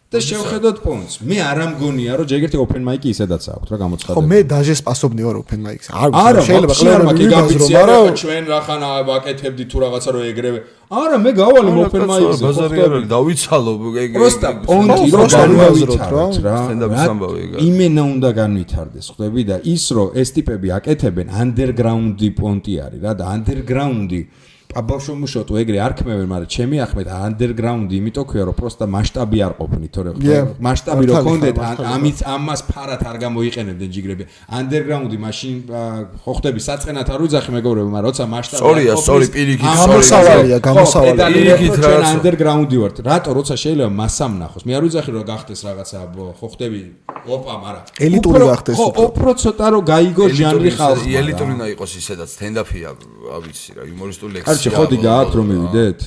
და შევხედოთ პონს მე არ ამგონია რომ ჯერ ერთი open mic-ი ისედაც აქვს რა ხო გამოცხადება მე დაჟე სპასობნი ვარ open mic-ს. არ არა ვიცი შეიძლება ყველა მაგი რომ არა არა. ჩვენ რახან ვაკეთებდი თუ რაღაცა რო ეგრევე. არა მე გავალი open mic-ზე ბაზარი არ არის დავიცალო ეგ პროსტა ხო, პონტი რომ განვითაროთ განვითაროთ, რა სტენდაპის რა ამბავი ეგ არის. იმენა უნდა განვითარდეს ხვდები და ის რომ ეს ტიპები აკეთებენ underground-ი პონტი არის რა და underground-ი აბავშვო თუ ეგრე არ ქმევენ, მაგრამ ჩემი ახმეთ ანდერგრაუნდი იმიტომ ქვია, რომ პროსტა მასშტაბი არ ყოფნი, თორე მასშტაბი რო კონდეთ, ამის ამას ფარად არ გამოიყენებდნენ ჯიგრები. ანდერგრაუნდი მაშინ ხო ხდები საწყენად არ უძახი მეგობრებო, მაგრამ როცა მასშტაბი სწორია, სწორი, პირიქით, სწორი. გამოსავალია, გამოსავალია. პირიქით, ჩვენ რაცო. ანდერგრაუნდი ვართ. რატო როცა შეიძლება მასამ ნახოს? მე არ ვიძახი რომ გახდეს რაღაცა, ხო ხდები? ოპა, მაგრამ ელიტური გახდეს ხო, უფრო. ცოტა რომ გაიგო ჟანრი ხალხმა. რა. ელიტური უნდა იყოს ისედაც სტენდაფია, ავიცი რა, იუმორისტული ლექსია. კარჩე ხოდი გააქვთ რომ მივიდეთ?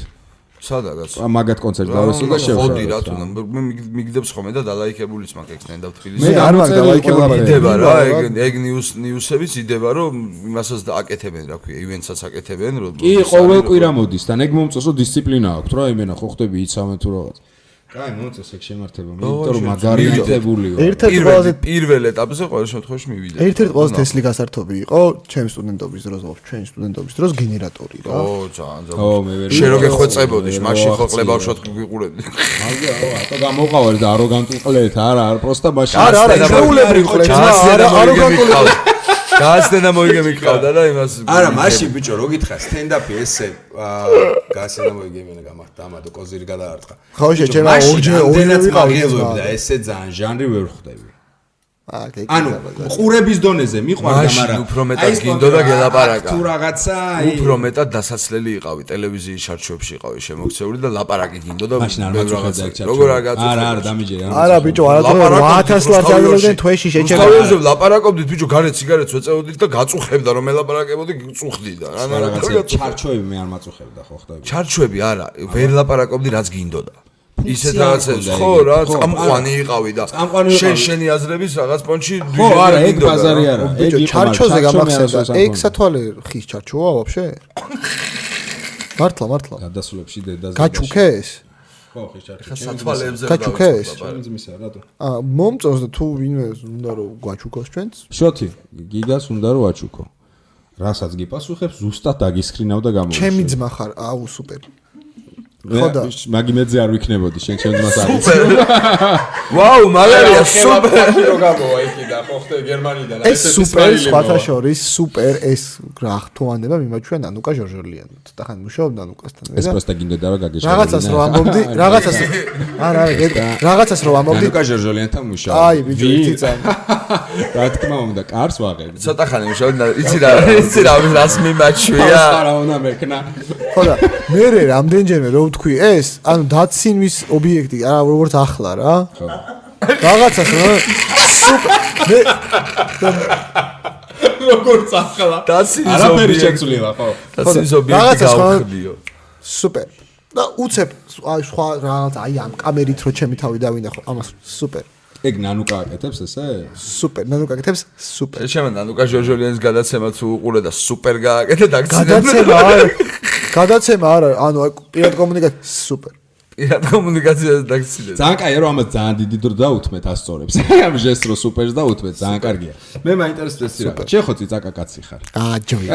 სადაგაც? ა მაგათ კონცერტს გავასწრო და ხოდი რა შევშალოთ. თუ მე მიგ- მიგდებს ხოლმე და დალაიქებულიც მაქვს ეგ სტენდაფ მე თბილისში. არ მაქვს დალაიქებული იდება რა, ეგ ეგ ნიუს ნიუსებიც იდება რომ იმასაც და აკეთებენ რა ქვია, ივენტსაც აკეთებენ რომ კი, ყოველ კვირა მოდის და ეგ მომწონს რომ დისციპლინა აქვს რა, იმენა ხო ხდები იცამენ თუ რაღაც. კაი, მომწონს ეგ შემართება, მე იმიტომ რომ მაგარი მივიდეთ. აქტებულიო. ერთ-ერთი ყველაზე პირველ ეტაპზე ყოველ შემთხვევაში მივიდე. ერთ-ერთი ყველაზე თესლი გასართობი იყო ჩემ სტუდენტობის დროს, ხო, ჩვენ სტუდენტობის დროს გენერატორი რა. ო, ძალიან ო, მე ვერ შენ რო ვიყავ, გეხვეწებოდი, ვერ მაშინ ხო ვახციე. ყლებავშოთ გიყურებდი. მაგა, ო, ატო გამოყავარ და აროგანტულ ყლეთ, არა, არა, პროსტა მაშინ. არა, არა, ჩვეულებრივ იყო, ყლეთ, ჩა- არა, აროგანტული გასცენა <laughs> მოიგე მიყავდა და იმას არა, მაშინ ბიჭო, რო გითხრა სტენდაპი ესე გასენა მოიგებინა გამახდა ამადო კოზირი გადაარტყა. ხო, შე, ბიჭო, ჩემ მაშინ ორჯერ- ვიყავი ეს მაგელოები და ესე ძალიან ჟანრი ვერ ხვდები. ანუ ყურების დონეზე მიყვარდა, მაგრამ უფრო მეტად გინდოდა პონტი, გელაპარაკა. თუ რაღაცა, აი უფრო მეტად დასაცლელი იყავი ტელევიზიის ჩარჩოებში იყავი შემოქცეული და ლაპარაკი გინდოდა ეგ ჩარჩო. როგორ არ გაწუხებდა არა, არა, დამიჯერე. არა, ბიჭო, არა, თუ 1000 ლარს დაგილებდნენ თვეში შეჭერა. შეჭერა. ლაპარაკობდით ბიჭო, გარეთ სიგარეტს ვეწეოდით და გაწუხებდა რომ ელაპარაკებოდი, წუხდი და რა რაღაცა რა ჩარჩოები მე არ მაწუხებდა ხო ხდები. ჩარჩოები არა, ვერ ლაპარაკობდი რაც გინდოდა. ისეთ რაღაცებს ხო რა, წამყვანი იყავი და შენ შენი აზრების რაღაც პონჩი ხო, არა, ეგ ბაზარი არა. ეგ ჩარჩოზე გამახსენდა. ეგ სათვალე ხის ჩარჩოა ვაფშე? მართლა, მართლა. გადასულებში დედაზე. გაჩუქეს? ხო, ხი ჩარჩო. სათვალეებზე გაჩუქეს? ჩემი ძმისა, რატო? აა, მომწონს და თუ ვინმე უნდა რომ გვაჩუქოს ჩვენც? შოთი, გიგას უნდა რომ აჩუქო. რასაც გიპასუხებს, ზუსტად დაგისკრინავ და გამოიშვი. ჩემი ძმა ხარ, აუ, სუპერი. ხო და? მაგი მეძე არ ვიქნებოდი, შენ ჩემ ძმას არის. ვაუ, მაგარია, სუპერ. რო გამოვა იქიდან, ხო ხტე გერმანიდან. ეს სუპერ სხვათა შორის სუპერ ეს რა ხთოვანება მიმაჩვია ნანუკა ჟორჟოლიან. ცოტა ხანი მუშაობდა ნანუკასთან. ეს პროსტა გინდა რა გაგეშალე. <laughs> რაღაცას რო ამბობდი, რაღაცას არა, არა, რაღაცას რო ამბობდი. ნანუკა ჟორჟოლიანთან მუშაობ. აი, ბიჭო, იცი წამ. <laughs> რა თქმა უნდა, კარს ვაღებ. ცოტა ხანი მუშაობდი და იცი რა, იცი რა, რას მიმაჩვია. არა უნდა მექნა. ხო და მე რამდენჯერმე რო ვთქვი ეს, ანუ დაცინვის ობიექტი, არა როგორც ახლა რა. ხო. რაღაცას რა <laughs> სუპერ მე როგორ წახლა? დაცინის არაფერი ობიექტი. შეცვლილა, ხო? დაცის ობიექტი გავხდიო. სუპერ და უცებ აი სხვა რაღაც აი ამ კამერით რო ჩემი თავი დავინახო ამას სუპერ ეგ ნანუკა აკეთებს ესე? სუპერ ნანუ გაკეთებს სუპერ შეჩემენ ნანუკა ჟორჟოლიანის გადაცემაც უყურე და სუპერ გააკეთე და გადაცემა არა გადაცემა არა ანუ პირად კომუნიკაცია სუპერ პირად კომუნიკაციას დაგცინე. ძალიან კაია რომ ამას ძალიან დიდი დრო დაუთმეთ ასწორებს. <laughs> ამ ჟესტს რო სუპერს დაუთმეთ, ძალიან კარგია. მე მაინტერესებს ეს რა. შენ ხო ციცაკა კაცი ხარ? აა ჯოი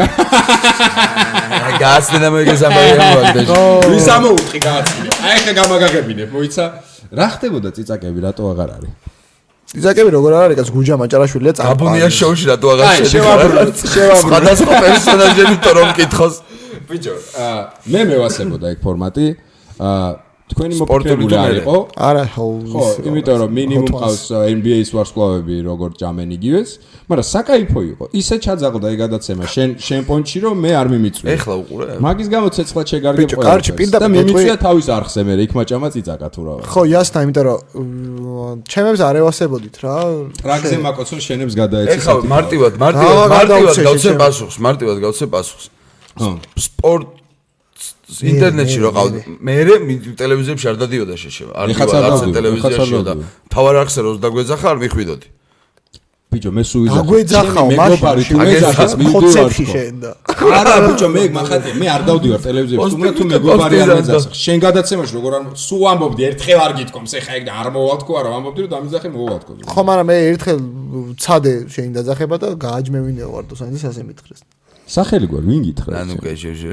გასწენა მოიგეს ამბავი ამბავი. ვის ამოუწყი კაცი? აი <laughs> ხა გამაგაგებინე, მოიცა? რა ხდებოდა ციცაკები, რატო აღარ არის? დიზაკები როგორ არის კაც გუჯა მაჭარაშვილია გაბუნია შოუში რატო აღარ შევაბრუნოთ, შევაბრუნოთ. სხვადასხვა პერსონაჟები თუ რომ კითხოს. <laughs> ბიჭო, მე მევასებოდა ეგ ფორმატი. აა თქვენი თუ არ იყო? არა ხო იმიტომ რომ მინიმუმ ყავს NBA-ის ვარსკვლავები როგორ ჯამენ იგივეს, მაგრამ საკაიფო იყო. ისე ჩაძაღდა ეგ გადაცემა შენ შენ პონჩი რომ მე არ მიმიწვია. ეხლა უყურე? მაგის გამო ცეცხლად შეგარგებ ბიჭო, კარჩი, პირდაპირ და მიმიწვია თავის არხზე მე იქ მაჭამა წიწაკა თუ რა. ხო იასნა იმიტომ რომ ჩემებს არ ევასებოდით რა ტრაქზე მაკოცონ შენებს გადაეცი. ეხლა მარტივად, მარტივად, მარტივად გავცე პასუხს, მარტივად გავცე პასუხს. ხო. სპორტ ინტერნეტში რო ყავ მე ტელევიზიებში არ დადიოდა შეშება. არ ეხაც არ დიოდა არც დავდივარ, ეხაც არ ტელევიზიაში და თავარ არხზე რო დაგვეძახა არ მიხვიდოდი. ბიჭო მე სულ ვიზახ. აგვეძახაო მეგობარი თუ მეძახეს მივდივარ შენ და არა ბიჭო მე მახატე მე არ დავდივარ ტელევიზიებში თუმცა თუ მეგობარი არ მეძახს შენ გადაცემაში როგორ არ სულ ამბობდი ერთხელ არ გითქვამს ეხა ეგ და არ მოვალ თქო არა ამბობდი რომ დამიზახე მოვალ თქო ხო მაგრამ მე ერთხელ ცადე შენ დაძახება და გააჯმევინეო ვარდოს ანძის ასე მითხრეს სახელი გვარ ვინ გითხრა ანუ კეჟეჟე.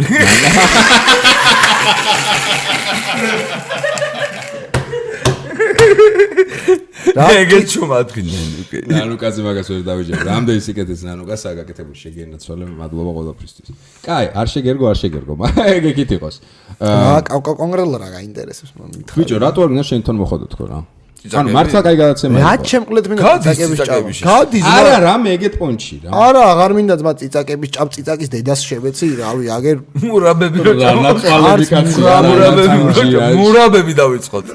რა ეგეც ადგინენ უკვე ნანუკაზე მაგას ვერ დავიჯერ. რამდენი სიკეთეს ნანუკას აგაკეთებული შეგენაცვალე მადლობა ყველაფრისთვის. კაი, არ შეგერგო, არ შეგერგო, ეგ <laughs> ეგით იყოს. აა კონკრეტულად რა გაინტერესებს მითხარ ბიჭო, რატო არ მინდა შენ თან მოხოდო თქო რა? ანუ წიწაკები? მართლა კაი გადაცემა. რა ჩემყლეთ მინდა ციცაკების ჭამ გადის არა, რა? მე ეგეთ პონჩი რა. არა აღარ მინდა ძმა ციცაკების ჭამ ციცაკის დედას შევეცი რავი აგერ მურაბები რა ნაცვალები კაცი რა, მურაბები ნაცვალში, რა. მურაბები დავიწყოთ.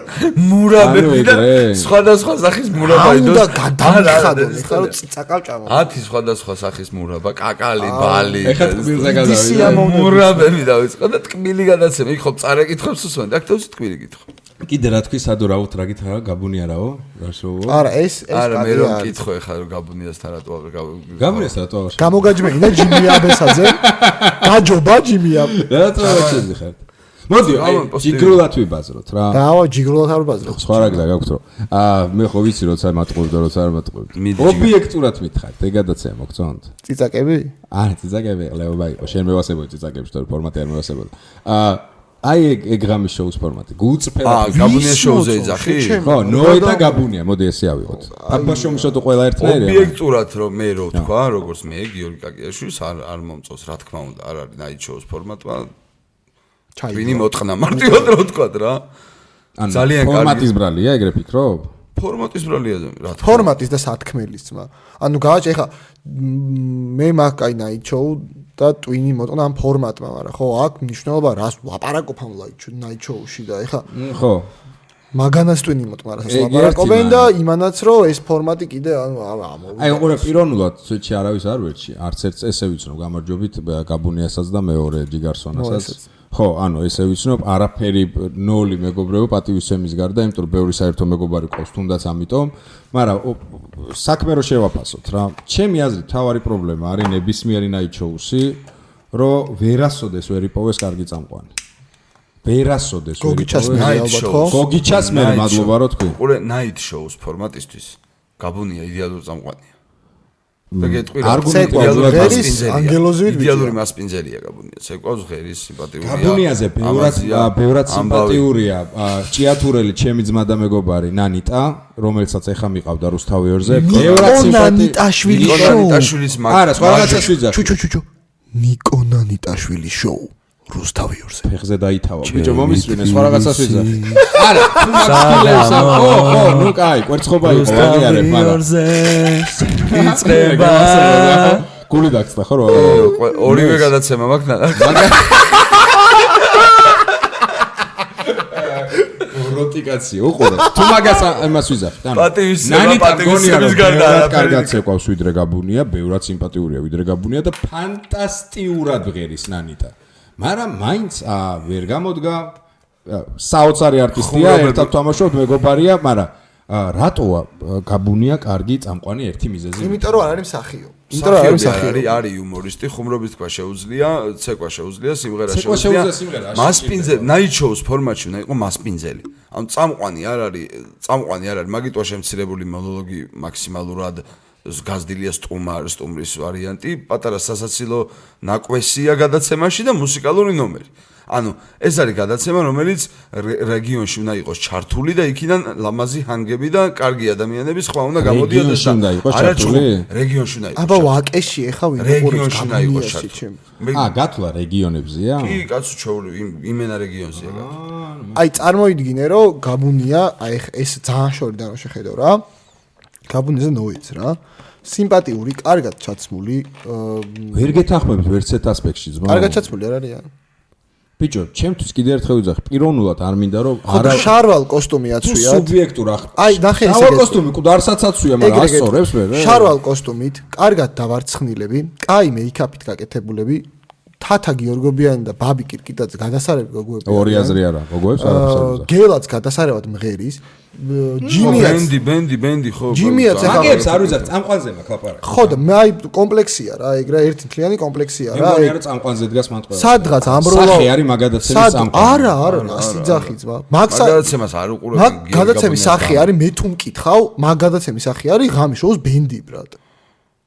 მურაბები ანუ და სხვადასხვა სახის მურაბა აუ და იდოს გადამიხადო? ხა რომ ციცაკავ ჭამო 10 სხვადასხვა სახის მურაბა კაკალი ბალი ეხლა ტკბილზე მომ- მურაბები დავიწყოთ და ტკბილი გადაცემა. იქ ხო წარე კითხავს უსმენ და აქ ტკბილი კითხო კიდე რა თქვი სადო რაუთ რა გითხრა გაბუნია რაო? რა შოუო? არა ეს ეს არა მე რომ არის. კითხო ეხლა რომ გაბუნიასთან რატო აღარ გაბუნიას რატო აღარ გამოგაჯმენინა ჯიმი აბესაძე გაჯობა ჯიმი აბ რატო აღარ შეძიხარ? მოდი, ჯიგრულად ვიბაზროთ რა. დაავა ჯიგრულად არ ბაზრო სხვა რა გდა გაქვთ რომ აა მე ხო ვიცი როცა მატყუებ და როცა არ მატყუებ. მიდი, ობიექტურად მითხართ, ეგ გადაცემა მოგწონთ? ციცაკები არა, ციცაკები, ლეობა იყო, შენ მევასებოდი ციცაკებს, თორე ფორმატი არ მევასებოდა. აა აი ეგ ეგ რამის შოუს ფორმატი. აა გულწრფელად. გაბუნია შოუზე ეძახი შენ- ხო, ნოე და გაბუნია, მოდი ესე ავიღოთ. აბა შოუმშო თუ ყველა ერთნაირია. ობიექტურად რომ მე რო თქვა როგორც მე გიორგი კაკიაშვილს არ არ მომწონს რა თქმა უნდა არ არის night shows ფორმატმა ჩაი ვინი მოტყნა მარტივად რო თქვა რა ანუ ძალიან კარგი. ფორმატის ბრალია, ეგრე ფიქრობ? ფორმატის ბრალია რა თქმა ფორმატის და სათქმელის ძმა. ანუ გააჭე ხა მ, მე მაგ აი night show და twin-ი მოტყნა ამ ფორმატმა, მაგრამ ხო აქ მნიშვნელობა რას ლაპარაკობ ამ night show-ში და ეხა ხო. მაგანას twin-ი მოტყნა რას ეგ ლაპარაკობენ ერთი და მან. იმანაც რომ ეს ფორმატი კიდე ანუ ამ აი უყურე პიროვნულად სვეტში არავის არ ვერჩი, არც ერთ ესე ვიცნობ გამარჯობით გაბუნიასაც და მეორე ჯიგარსონასაც. ხო, ანუ ესე ვიცნობ, არაფერი ნოლი მეგობრებო პატივისცემის გარდა, იმიტომ რომ ბევრი საერთო მეგობარი ყავს თუნდაც ამიტომ, მაგრამ საქმე რო შევაფასოთ რა. ჩემი აზრით თავარი პრობლემა არის ნებისმიერი show-ში, რომ ვერასოდეს ვერ იპოვეს კარგი წამყვანი. ვერასოდეს ვერ გოგიჩას იპოვეს. მე ალბათ ხო? გოგიჩას მე მადლობა რო თქვი. უყურე night shows ფორმატისთვის გაბუნია იდეალური წამყვანია და გეტყვი რა. არგუმენტი იდეალური მასპინძელია. ანგელოზივით იდეალური ვიწია. მასპინძელია გაბუნია. ცეკვავს ღერის სიმპათიურია გაბუნიაზე ბევრად ბევრად სიმპათიურია. ჭიათურელი ჩემი ძმა და მეგობარი ნანიტა რომელსაც ეხა მიყავდა რუსთავიორზე ბევრად ნიკო სიმპათი ნანიტაშვილი შოუ. ნანიტაშვილის მაგ არა სხვა რაღაცას ვიძახი ჩუ ჩუ ჩუ ჩუ. ნიკო ნანიტაშვილი შოუ რუსთავიორზე. ფეხზე დაითავა. ბიჭო მომისვინე სხვა რაღაცას ვიძახი არა თუ მაგ ფილებს ამ ხო ხო ნუ კაი კვერცხობა იყო აღიარე მაგრამ იწება. გული დაგწდა ხო რა ორივე გადაცემა მაქვს ნა როტიკაცია უყურე. თუ მაგას ა- ამას ვიზახით ანუ პატივისცემა, ნანიტა პატივისცემის მგონია, რომ გარდა არაფერი კარგად ცეკვავს ვიდრე გაბუნია ბევრად სიმპათიურია ვიდრე გაბუნია და ფანტასტიურად ღერის ნანიტა მაგრამ მაინც ვერ გამოდგა. საოცარი არტისტია ერთად თამაშობთ მეგობარია მაგრამ რატოა გაბუნია კარგი წამყვანი ერთი მიზეზი? იმიტომ რომ არ არის მსახიო იმიტომ რომ არ არის მსახიო არის არის იუმორისტი ხუმრობის თქვა შეუძლია ცეკვა შეუძლია სიმღერა შეუძლია. მასპინძელი shows ფორმატში უნდა იყოს მასპინძელი. ანუ წამყვანი არ არის წამყვანი არ არის. მაგიტო შემცირებული მონოლოგი მაქსიმალურად გაზდილია სტუმარ სტუმრის ვარიანტი პატარა სასაცილო ნაკვესია გადაცემაში და მუსიკალური ნომერი. ანუ ეს არის გადაცემა რომელიც რე- რეგიონში უნდა იყოს ჩართული და იქიდან ლამაზი ჰანგები და კარგი ადამიანები სხვა უნდა გამოდიოდეს რეგიონში უნდა იყოს ჩართული? რეგიონში უნდა იყოს აბა ვაკეში ახლა ვინ უყურებს რეგიონში უნდა იყოს გაბუნიაში ჩართული. ჩემ მე ა გათვლა რეგიონებზია კი კაცო ჩაული იმ იმენა რეგიონზეა აი წარმოიდგინე რომ გაბუნია აი ეს ძალიან შორიდან რომ შეხედო რა გაბუნიაზე ნოიც რა სიმპათიური კარგად ჩაცმული ვერ გეთანხმებით ვერც ერთ ასპექტში ძმა კარგად ჩაცმული არ არის ან ბიჭო ჩემთვის კიდე ერთხელ ვიძახი პიროვნულად არ მინდა რომ და შარვალ კოსტუმი აცვიათ სუბიექტურ ახ აი, ნახე ეს შარვალ კოსტუმი კუდარსაც აცვია მაგრამ ასწორებს მე შარვალ კოსტუმით კარგად დავარცხნილები კაი მეიქაპით გაკეთებულები თათა გიორგობიანი და ბაბი კირკიტაძე გადასარევი გოგოები ორი აზრი არა გოგოებს აა, არაფერს გელაც გადასარევად მღერის. ჯიმიაც ბენდი ბენდი ბენდი ხო ჯიმიაც ეხლა- მაგებს არ ვიზარ წამყვანზე მაქვს ლაპარაკი ხო და მე აი კომპლექსია რა ეგ რა ერთი თლიანი კომპლექსია მე რა ეგ რომ წამყვანზე დგას მან ყველა. სადღაც ამბროლა სახე არის მაგადაცემის წამყვანი. არა არა ასი ძახი ძმა მაგ მაგადაცემას არ უყურებ მაგ გადაცემის სახე არის მე თუ მკითხავ მაგ გადაცემის სახე არის ღამის შოუს ბენდი ბრატ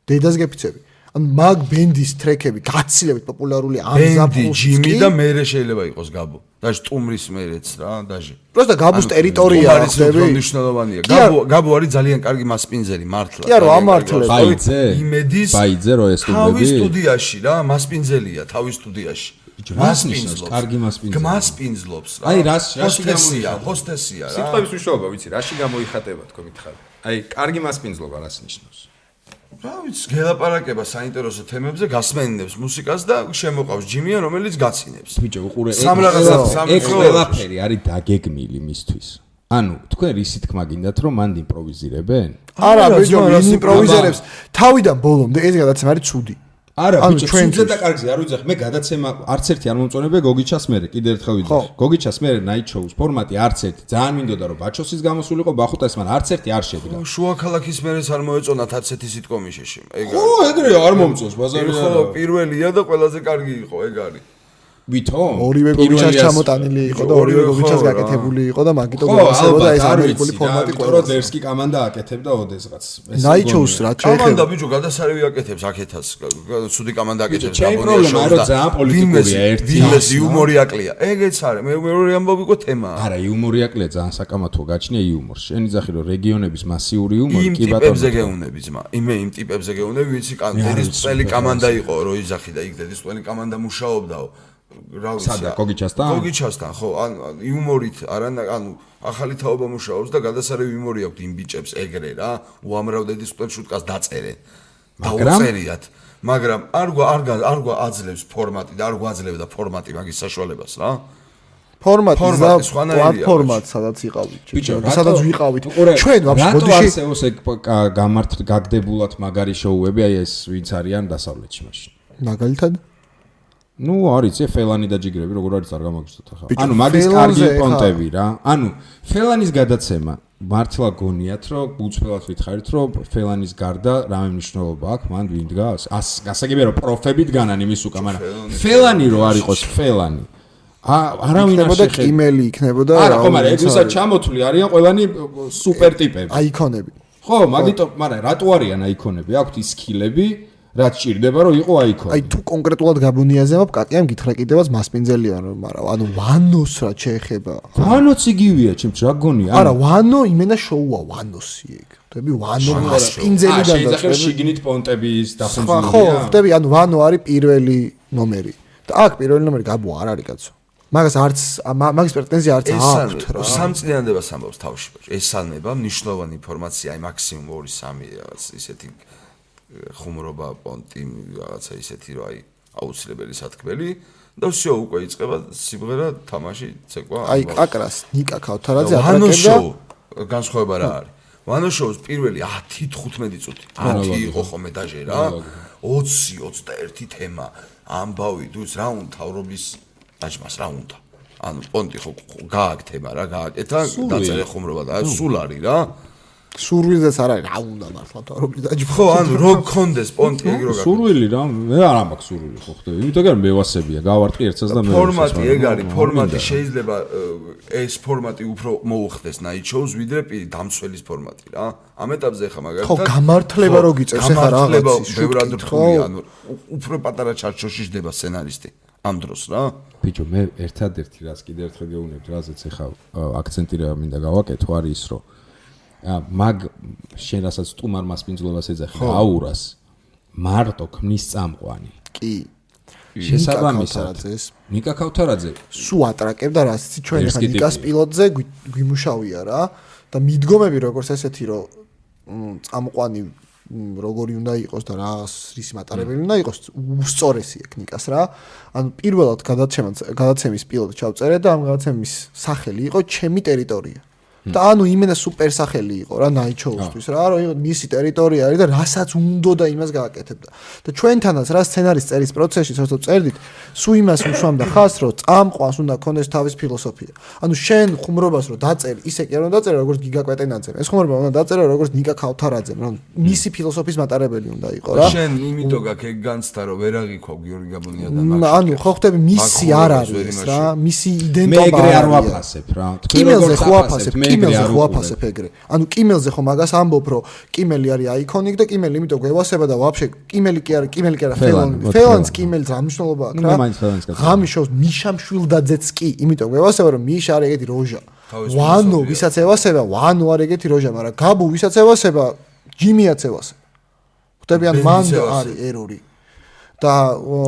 დედას გეფიცები მაგ ბენდის ტრეკები გაცილებით პოპულარული ამ ბენდი, ზაფხულში ჯიმი და მერე შეიძლება იყოს გაბო. დაჟე ტუმრის მერეც რა, დაჟე. პროსტა გაბუს ტერიტორია ხდები მნიშვნელოვანია. გაბო გაბო არის ძალიან კარგი მასპინძელი მართლა. კი არა, ამართლებს. ბაიძე? იმედის ბაიძე რო ეს სტუდიები? თავის სტუდიაში რა, მასპინძელია თავის სტუდიაში. ნიშნავს კარგი მასპინძელი? მასპინძლობს რა. აი, რას- რაში ჰოსტესია, გამოიხატება? ჰოსტესია რა. სიტყვების მნიშვნელობა ვიცი, რაში გამოიხატება თქო მითხარ. აი, კარგი მასპინძლობა რას ნიშნავს? რა ვიცი, გელაპარაკება საინტერესო თემებზე, გასმენინებს მუსიკას და შემოყავს ჯიმია, რომელიც გაცინებს. ბიჭო, უყურე სამ რაღაცას, სამ ეს ყველაფერი არის დაგეგმილი მისთვის. ანუ თქვენ რისით ხმა გინდათ რომ მანდ იმპროვიზირებენ? არა ბიჭო რას იმპროვიზერებს თავიდან ბოლომდე ეს გადაცემა არის ცუდი არა, ბიჭო, ჩვენთვის. ცუძე და კარგზე არ ვიცახ, მე გადაცემა არც ერთი არ მომწონებია გოგიჩას მერე, კიდე ერთხელ ვიძახ. ხო. გოგიჩას მერე night show-ს ფორმატი არც ერთი, ძალიან მინდოდა რომ ბაჩოსის გამოსულიყო ბახუტას, მაგრამ არც ერთი არ შედგა. შუა ქალაქის მერეს არ მოეწონათ არცეთი სიტკომი შეში. ეგ ო, ეგრე არ მომწონს ბაზარი ხო, არა. პირველია და ყველაზე კარგი იყო, ეგ არის. ვითომ? ორივე გოგიჩას ჩამოტანილი იყო და ორივე გოგიჩას ხო, რა. გაკეთებული იყო და მაგიტო ხო, ალბათ ეს ამერიკული ფორმატი რომ ყველა დერსკი კომანდა აკეთებდა ოდესღაც. ეს ნაიჩოუს მგონია. რა კამანდა შეიძლება ბიჭო გადასარევი აკეთებს აქეთას. ცუდი კამანდა აკეთებს გაბონია არის, და რომ ძალიან პოლიტიკურია ერთი ვინმეს იუმორი აკლია. ეგეც არის. მე მეორე ამბობი იყო თემაა. არა, იუმორი აკლია ძალიან საკამათო გაჩნია იუმორს. შენ იძახი რომ რეგიონების მასიური იუმორი იმ კი ტიპებზე ბატონო. გეუნები ძმა. იმე იმ ტიპებზე გეუნები, ვიცი, კან მე არ დედის ვიცი, წელი კამანდა იყო, რო იძახი და იქ დედის წელი კამანდა მუშაობდაო. რა ვიცი. სადა, ა- გოგიჩასთან? გოგიჩასთან, ხო, ან იუმორით, არა, ანუ ახალი თაობა მუშაობს და გადასარევი იუმორი აქვს იმ ბიჭებს ეგრე რა. უამრავ დედის წელი შუტკას დაწერენ. მაგრამ? დაუწერიათ. მაგრამ არ გვა არ არ გვა აძლევს ფორმატი და არ გვაძლევდა ფორმატი მაგის საშუალებას რა. ფორმატი და პლატფორმად სადაც იყავით და სადაც ვიყავით ჩვენ ვაფშე რატო ბოდიში არსებობს ეგ გამართ გაგდებულად მაგარი შოუები, აი ეს ვინც არიან დასავლეთში მაშინ. მაგალითად ნუ არის ე ფელანი და ჯიგრები როგორ არის არ გამაგზავნოთ ახლა. ანუ მაგის კარგი პონტები რა. ანუ ფელანის გადაცემა მართლა გონიათ რომ უცხოელად ვითხარით რომ ფელანის გარდა რამე მნიშვნელობა აქვს მან ვინ დგას? ას გასაგებია რომ პროფები დგანან იმის უკან, მაგრამ ფელანი რო არ იყოს ფელანი. ა არავინ არ შეხედა. კიმელი იქნებოდა არა, ხო, რა მაგრამ ეგრესაც ჩამოთვლი არიან ყველანი სუპერ ტიპები. აიკონები ხო, მაგიტო, მაგრამ რატო არიან აიკონები? აქვთ ის სკილები, რაც ჭირდება რომ იყო აიკონი. აი თუ კონკრეტულად გაბუნიაზე მაქვს კაკიამ გითხრა კიდევაც მასპინძელია რომ მაგრამ ანუ ვანოს რა შეეხება ვანოც იგივეა, ჩემ რა გონი? არა ვანო იმენა შოუა ვანოსი ეგ ხდები ვანო მასპინძელიდან და შეიძლება დაწყებული შიგნით პონტების დახუნჯულია. ხო ხდები ანუ ვანო არის პირველი ნომერი და აქ პირველი ნომერი გაბო არ არის კაცო მაგას არც მა- მაგის პრეტენზია არც აქვს რა სამწლიანდებას ამბობს თავში ბაჭო ესალმება მნიშვნელოვანი ინფორმაცია აი მაქსიმუმ 2-3 რაღაც ისეთი ხუმრობა პონტი რაღაცა ისეთი რომ აი აუცილებელი სათქმელი და всё უკვე იწყება სიმღერა თამაში ცეკვა აი ამბავს. კაკრას ნიკა ქავთარაძე ვანო ატაკებდა შოუ განსხვავება რა არის ვანო შოუს პირველი 10-15 წუთი 10 მონოლოგი, იყო ხო. ხოლმე დაჟე რა 20-21 თემა ამბავი დუს რა უნდა თავრობის დაჭმას რა უნდა ანუ პონტი ხო ხო, გააკ თემა რა გააკეთა სული. დაწერე ხუმრობა და სულ არის რა სურვილზეც არ არის რა უნდა მართლა თორობი დაჯბო ხო ანუ რო გქონდეს პონტი ეგ რო გააკეთე სურვილი რა, მე არ მაქვს სურვილი ხო ხდება. იმიტომ რომ მევასებია, გავარტყი ერთსაც და მე. ფორმატი ეგ არის ფორმატი შეიძლება ეს ფორმატი უფრო მოუხდეს night shows ვიდრე დამცველის ფორმატი რა ამ ეტაპზე ხა მაგალითად ხო, გამართლება რო გიწევს, გამართლება რაღაცის ბევრად შუქით, რთული ანუ უ- უფრო პატარა ჩარჩოში ჯდება სცენარისტი ამ დროს რა ბიჭო, მე ერთადერთი რაც კიდე ერთხელ გეუბნებთ, რაზეც ახლა აქცენტი რა მინდა გავაკეთო, არის ის, რომ მაგ შენ რასაც სტუმარ მასპინძლობას ეძახი და აურას მარტო ქმნის წამყვანი. კი. შესაბამისად, ქავთარაძეს. ნიკა ქავთარაძე. სუ ატრაკებდა რაც იცი ჩვენ ახლა ნიკას პილოტზე გვი- გვიმუშავია რა. და მიდგომები როგორც ესეთი რომ წამყვანი როგორი უნდა იყოს და რა რის მატარებელი უნდა იყოს უსწორესი აქ ნიკას რა. ანუ პირველად გადაცემას გადაცემის პილოტი ჩავწერე და ამ გადაცემის სახელი იყო ჩემი ტერიტორია და ანუ იმენა სუპერ სახელი იყო რა ნაიჩოუსთვის რა რომ იყო მისი ტერიტორია არის და რასაც უნდა და იმას გააკეთებდა. და ჩვენთანაც რა სცენარის წერის პროცესში სულ წერდით სუ იმას უშვამდა ხას რომ წამყვანს უნდა ქონდეს თავის ფილოსოფია. ანუ შენ ხუმრობას რომ დაწერ ისე კი არ უნდა დაწერო როგორც გიგა კვეტენაძემ ეს ხუმრობა უნდა დაწერო როგორც ნიკა ქავთარაძემ რომ მისი ფილოსოფიის მატარებელი უნდა იყო რა. შენ იმიტომ გაქვს ეგ განცდა რომ ვერ აღიქვა გიორგი გაბუნია და მ, მაგ ანუ ხო ხდები მისი არ არის რა მისი მე იდენტობა ეგრე არ ვაფასებ რა. თქვენ როგორც ხო აფასებთ, ვაფასებ, მე კიმელზე ხო აფასებ ეგრე. ანუ კიმელზე ხო მაგას ამბობ, რომ კიმელი არის აიკონიკ და კიმელი იმიტომ გვევასება და ვაფშე კიმელი კი არის, კიმელი კი არა ფელანს ფელანი. კიმელს ამშნობა აქვს რა. მაინც ფელანს გაწევს. ღამის შოუს მიშა მშვილდაძეც კი, იმიტომ გვევასება რომ მიშა არის ეგეთი როჟა. ვანო ვისაც ევასება, ვანო არის ეგეთი როჟა, მაგრამ გაბუ ვისაც ევასება, ჯიმიაც ევასება. ხვდები ან ევასება. არის ერორი. და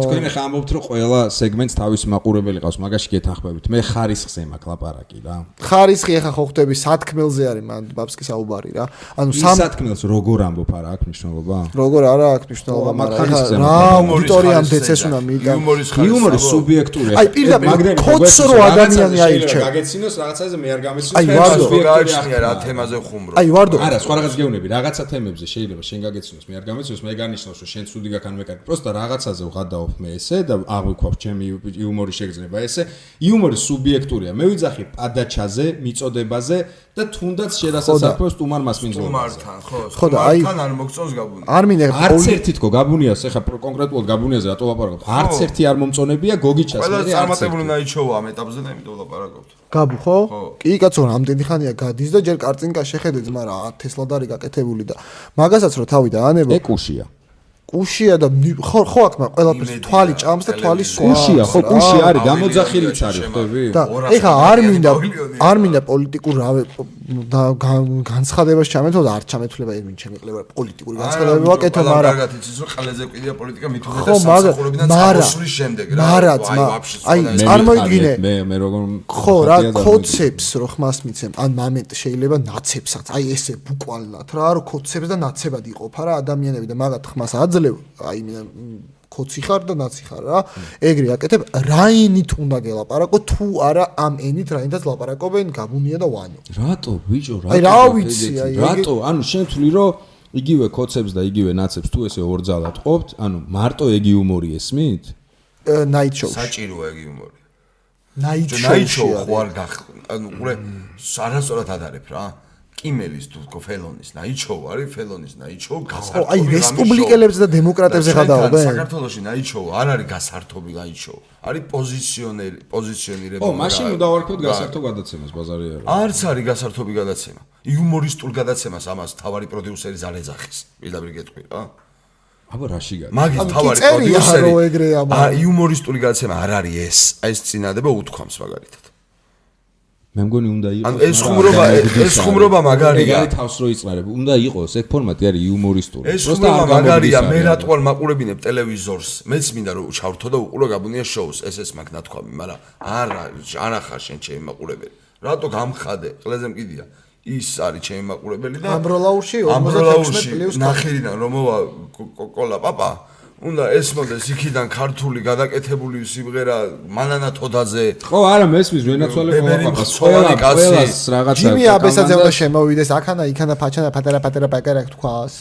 თქვენ ახლა ამბობთ რომ ყველა სეგმენტს თავის მაყურებელი ყავს, მაგაში გეთანხმებით. მე ხარისხზე მაქვს ლაპარაკი რა. ხარისხი ახლა ხო ხვდები სათქმელზე არის მან ბაბსკი საუბარი რა. ანუ სამ სათქმელს როგორ ამბობ არა აქვს მნიშვნელობა? როგორ არა აქვს მნიშვნელობა, მაგრამ რა აუდიტორიამდეც ეს უნდა ხარისხი. იუმორი სუბიექტურია. აი, პირდაპირ კოდს რო ადამიანი აირჩევ. გაგეცინოს რაღაცაზე მე არ გამეცინოს. აი, ვარდო. გააჩნია რა თემაზე ხუმრო. აი ვარდო არა, სხვა რაღაც გეუბნები, რაღაცა თემებზე შეიძლება შენ გაგეცინოს, მე არ გამეცინოს, მე განისნოს, რომ შენ ცუდი გაქან მე კარგი. პროსტა რაღაცაზე ვღადაობ მე ესე და აღვიქვავ ჩემი იუმორი შეგრძნება ესე. იუმორი სუბიექტურია. მე ვიძახი პადაჩაზე, მიწოდებაზე და თუნდაც შედასაცხოს სტუმარ მასმინძლობაზე. სტუმართან, ხო? ხო და აი- სტუმართან არ მოგწონს გაბუნი. არ მინდა არც ერთი თქო გაბუნიას, ეხა კონკრეტულად გაბუნიაზე რატო ლაპარაკობ? არც ერთი არ მომწონებია გოგიჩას. ყველა მე არც წარმატებული ერთი. ნაიჩოვა ამ ეტაპზე და იმიტომ ლაპარაკობთ. გაბუ ხო? კი კაცო რამდენი ხანია გადის და ჯერ კარწინკა შეხედე ძმა რა თესლადარი გაკეთებული და მაგასაც რო თავი დაანებო ეკუშია. კუშია და ხო ხო აქ მაგ ყველაფერს თვალი ჭამს და თვალი სვამს კუშია, ხო, კუში არის, გამოძახილიც არის, ხვდები? და ეხა არ მინდა არ მინდა პოლიტიკურ რავე და გან- განცხადებას ჩამეთო და არ ჩამეთვლება ერმინ ჩემი ყლება პოლიტიკური განცხადებები ვაკეთო მაგრამ მაგრამ იცის რომ ყველაზე კიდია პოლიტიკა მით ხო უმეტეს მაგრამ სამსახურებიდან მარა წამოსვლის შემდეგ რა. მარა აი, ძმა აი წარმოიდგინე მე მე როგორ ხო რა კოცებს რო ხმას მიცემ ან მომენტ შეიძლება ნაცებსაც აი ესე ბუკვალნათ რა რო კოცებს და ნაცებად იყოფა რა ადამიანები და მაგათ ხმას აძლევ აი მე კოცი ხარ და ნაცი ხარ რა ეგრე აკეთებ რაინით უნდა გელაპარაკო თუ არა ამ ენით რაინდაც ლაპარაკობენ გაბუნია და ვანო რატო? ბიჭო რატო? აი, რა ვიცი, აი, რატო? ანუ შენ თვლი რომ იგივე კოცებს და იგივე ნაცებს თუ ესე ორძალად ყოფთ ანუ მარტო ეგი უმორი ესმით? ნაით შოუ საჭიროა იგი უმორი. ნაით ნაიჩო შოუ ხო არ გახ ანუ ყურე არასწორად ადარებ რა. კიმელის თუ თქო ფელონის ნაიჩო არის ფელონის ნაიჩო ხო გასართობი აი რესპუბლიკელებს და დემოკრატებზე გადაობენ საქართველოში ნაიჩო არ არის გასართობი ნაიჩო არის პოზიციონერი პოზიციონირება ო მაშინ უნდა ვარქოთ გასართო გადაცემას ბაზარი არა არც არის გასართობი გადაცემა. იუმორისტულ გადაცემას ამას თავარი პროდიუსერი ზალეძახის პირდაპირ გეტყვი რა. აბა რაში გადა მაგის თავარი კი წერია, პროდიუსერი რომ ეგრე ამა. იუმორისტული გადაცემა არ არის ეს. აი ეს წინადება უთქვამს მაგალითად მე მგონი უნდა იყოს ანუ ეს ხუმრობა- ეს ხუმრობა მაგარია. ეგ თავს რო იწნარებ უნდა იყოს ეგ ფორმატი არის იუმორისტული. ეს ხუმრობა მაგარია მე რატო არ მაყურებინებ ტელევიზორს მეც მინდა რომ ჩავრთო და უყურო გაბუნია შოუს. ეს ეს მაგ ნათქვამი მაგრამ არა არა ხარ შენ ჩემი მაყურებელი რატო გამხადე? ყველაზე მკიდია. ის არის ჩემი მაყურებელი და ამბროლაურში 56 ამბროლაურში პლუს ნახირიდან რომ მოვა კო- კო- კოლა პაპა უნდა ესმოდეს იქიდან ქართული გადაკეთებული სიმღერა მანანა თოდაზე ხო არა მესმის ვენაცვალე ბებერი ყოლა მწვავანი ყველა კაცი. ყველას რაღაცა ჯიმი აბესაძე უნდა შემოვიდეს აქანა იქანა ფაჩანა პატარა პატარა პაკარა თქვას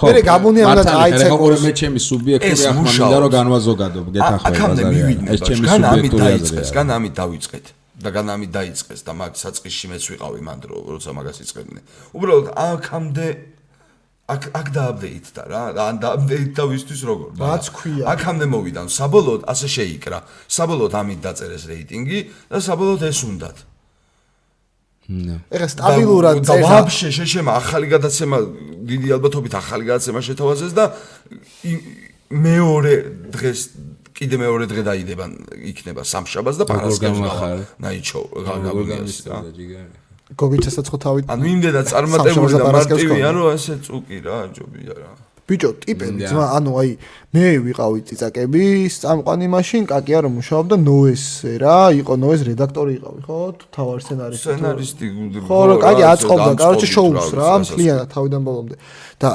ხო, მერე გამონია უნდა ხერხა ყურე მე ჩემი სუბიექტური ახლა მინდა რომ განვაზოგადო გეთახმე აქამდე ბაზარი მივიდნენ ეს ჩემი სუბიექტური აზრია. გან ამით დავიწყეთ. და გან ამით დაიწყეს და მაგ საწყისში მეც ვიყავი მან დრო როცა მაგას იწყებდნენ. უბრალოდ აქამდე აქ აქ დააპდეიტდა რა ან დააპდეიტდა ვისთვის როგორ მაგრამ რაც ქვია. აქამდე მოვიდა. საბოლოოდ ასე შეიკრა. საბოლოოდ ამით დაწერეს რეიტინგი და საბოლოოდ ეს უნდათ. ეხლა სტაბილურად და წერს ვაფშე შეშემა ახალი გადაცემა დიდი ალბათობით ახალი გადაცემა შეთავაზეს და მეორე დღეს კიდე მეორე დღე დაიდება იქნება სამშაბათს და პარასკევს გამახარე. ნაიჩო გაგაბუნიას რა? ჯიგარი გოგიჩასაც ხო თავი ანუ იმდენად წარმატებული და ქონდა. რომ ესე წუკი რა ჯობია რა ბიჭო ტიპები ძმა ანუ აი მე ვიყავი ციცაკები წამყვანი მაშინ კაკია რომ მუშაობდა ნოესზე რა იყო ნოეს რედაქტორი იყავი ხო? თავარ სცენარისტი სცენარისტი ხო რა რა, აწყობდა კაროჩე შოუს რა, მთლიანად თავიდან ბოლომდე. და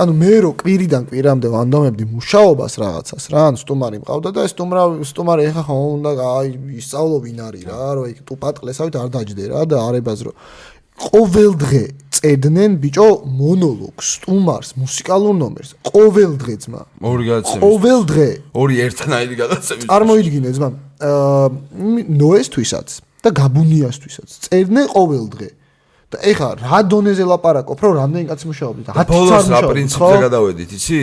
ანუ მე რო კვირიდან კვირამდე ვანდომებდი მუშაობას რაღაცას რა ანუ სტუმარი მყავდა და ეს სტუმრა სტუმარი ეხა ხო უნდა აი ისწავლო ვინ არის რა რომ იქ თუ პატყლესავით არ დაждდე რა და არებაზრო ყოველ დღე წერდნენ ბიჭო მონოლოგს სტუმარს მუსიკალურ ნომერს. ყოველ დღე ძმა. ორი გადაცემა ყოველ დღე. ორი ერთნაირი გადაცემა წარმოიდგინე ძმა. აა ნოესთვისაც და გაბუნიასთვისაც. წერდნენ ყოველ დღე და ეხა რა დონეზე ლაპარაკობ რომ რამდენი კაცი მუშაობდით 10 ბოლოს წამი რა პრინციპზე გადავედით იცი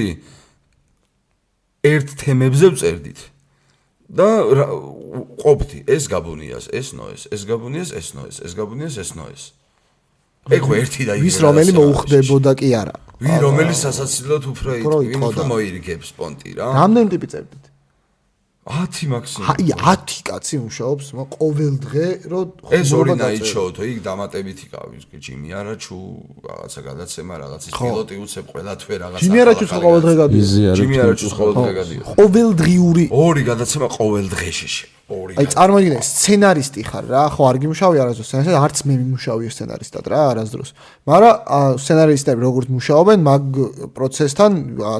ერთ თემებზე ვწერდით და ყოფთი ეს გაბუნიას, ეს ნოეს, ეს გაბუნიას, ეს ნოეს, ეს გაბუნიას, ეს ნოეს. ეგ ხო ერთი და იგივე. ვის რომელი მოუხდებოდა კი არა. ვინ რომელიც სასაცილოდ უფრო იტყოდა. უფრო მოირგებს პონტი რა. რამდენი ტიპი წერდით? 10 მაქსიმუმ. აი 10 კაცი მუშაობს, მაგრამ ყოველ დღე რო ეს ორი ნაიჩოთო, იქ დამატებითი ყავის, ჯიმი არაჩუ, რაღაცა გადაცემა, რაღაცის პილოტი უცებ ყველა თვე რაღაცა. ჯიმი არაჩუს ახალი ყოველ დღე არის. ჯიმი არაჩუს ყოველ დღე გადიოდა. ყოველდღიური ორი გადაცემა ყოველ დღეში. ორი. აი წარმოიდგინე სცენარისტი ხარ რა ხო არ გიმუშავე არასდროს სცენარისტად არც მე მიმუშავე სცენარისტად რა არასდროს მაგრამ სცენარისტები როგორც მუშაობენ მაგ პროცესთან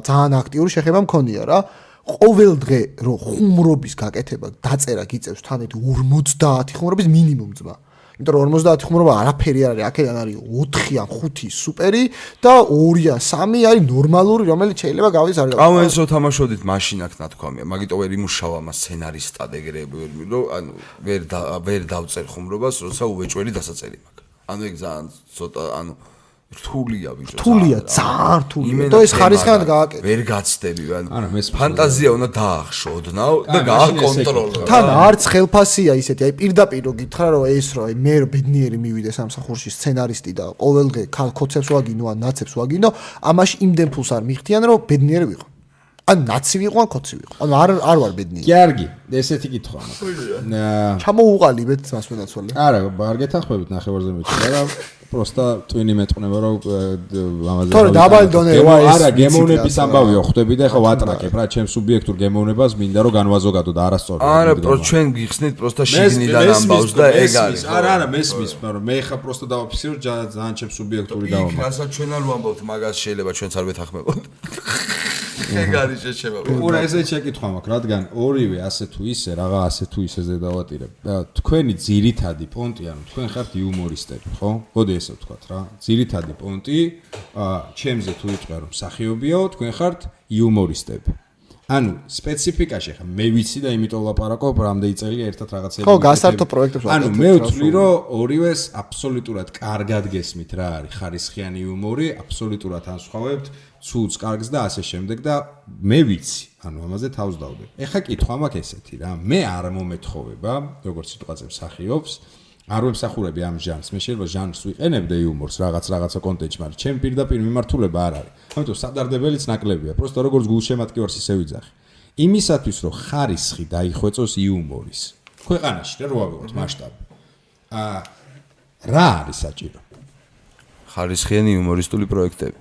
ძალიან აქტიური შეხება მქონია რა ყოველ დღე რო ხუმრობის გაკეთება დაწერა გიწევს თანეთი 50 ხუმრობის მინიმუმ ძმა. იმიტომ რომ 50 ხუმრობა არაფერი არ არის აქედან არის 4 ან 5 სუპერი და 2 ან 3 არის ნორმალური რომელიც შეიძლება გავდის არ გავდის ყავენსო თამაშობდით მაშინაკ ნათქვამია, მაგიტო ვერ იმუშავა მას სცენარისტად ეგრე ვერ რომ ანუ ვერ ვერ დავწერ ხუმრობას, როცა უვეჭველი დასაწერი მაქვს. ანუ ეგ ძალიან ცოტა ანუ რთულია ბიჭო. რთულია, ძალიან რთულია. და ეს თემა ხარისხიან და გააკეთე. ვერ გაცდები, ანუ ფანტაზია უნდა დაახშო ოდნავ და გააკონტროლო. თან არც ხელფასია ისეთი, აი პირდაპირ რო გითხრა რომ ეს რო აი მე რო ბედნიერი მივიდე სამსახურში სცენარისტი და ყოველდღე ქალ კოცებს ვაგინო ან ნაცებს ვაგინო, ამაში იმდენ ფულს არ მიხდიან რომ ბედნიერი ვიყო. ან ნაცი ვიყო ან კოცი ვიყო. ანუ არ არ ვარ ბედნიერი. კარგი, ესეთი კითხვა მაქვს. ჩამოუყალიბეთ მას მენაცვალე. არა, არ გეთახმებით ნახევარზე მიჩი, მაგრამ პროსტა ტვინი მეტყნება რომ ამაზე თორე დაბალი დონე, ვა, ეს არა, გემოვნების რა, ამბავიო ხვდები და ეხლა ვატრაკებ რა, ჩემ სუბიექტურ გემოვნებას მინდა რომ განვაზოგადო და არასწორი. არა, პრო ჩვენ გიხსნით პროსტა შიგნიდან ამბავს და ეგ არის. ხო? არა, არა, მესმის, მაგრამ მე ხა პროსტა დავაფიქსირო ძალიან ჩემ სუბიექტური იქ დავამბავ. რასაც ჩვენ არ ვამბობთ, მაგას შეიძლება ჩვენც არ ვეთახმებოდ. <laughs> ეგ არის შეშება. უყურე ესე შეკითხვა მაქვს, რადგან ორივე ასე თუ ისე, რაღა ასე თუ ისეზე დავატირებ. და თქვენი ძირითადი პონტი, ანუ თქვენ ხართ იუმორისტები, ხო? მოდი ესე ვთქვათ რა. ძირითადი პონტი, აა, ჩემზე თუ იყვე რომ მსახიობიო, თქვენ ხართ იუმორისტები. ანუ სპეციფიკაში ხა მე ვიცი და იმიტომ ლაპარაკობ, რამდენი წელია ერთად რაღაცები. ხო, გასართო პროექტებს ანუ ვაკეთებ, მე ვთვლი, რომ ორივეს აბსოლუტურად კარგად გესმით რა არის ხარისხიანი იუმორი, აბსოლუტურად ანსხვავებთ ცუც, კარგს და ასე შემდეგ და მე ვიცი, ანუ ამაზე თავს დავდებ. ეხა კითხვა მაქვს ესეთი რა, მე არ მომეთხოვება, როგორც სიტუაციებს სახიობს, არ ვემსახურები ამ ჟანრს, მე შეიძლება ჟანრს ვიყენებდე იუმორს რაღაც რაღაცა კონტექსტში, მაგრამ ჩემ პირდაპირ მიმართულება არ არის. ამიტომ სადარდებელიც ნაკლებია, პროსტა როგორც გულშემატკივარს ისე ვიძახი. იმისათვის რომ ხარისხი დაიხვეწოს იუმორის. ქვეყანაში რა რო ავიღოთ მასშტაბი. აა რა არის საჭირო? ხარისხიანი იუმორისტული პროექტები.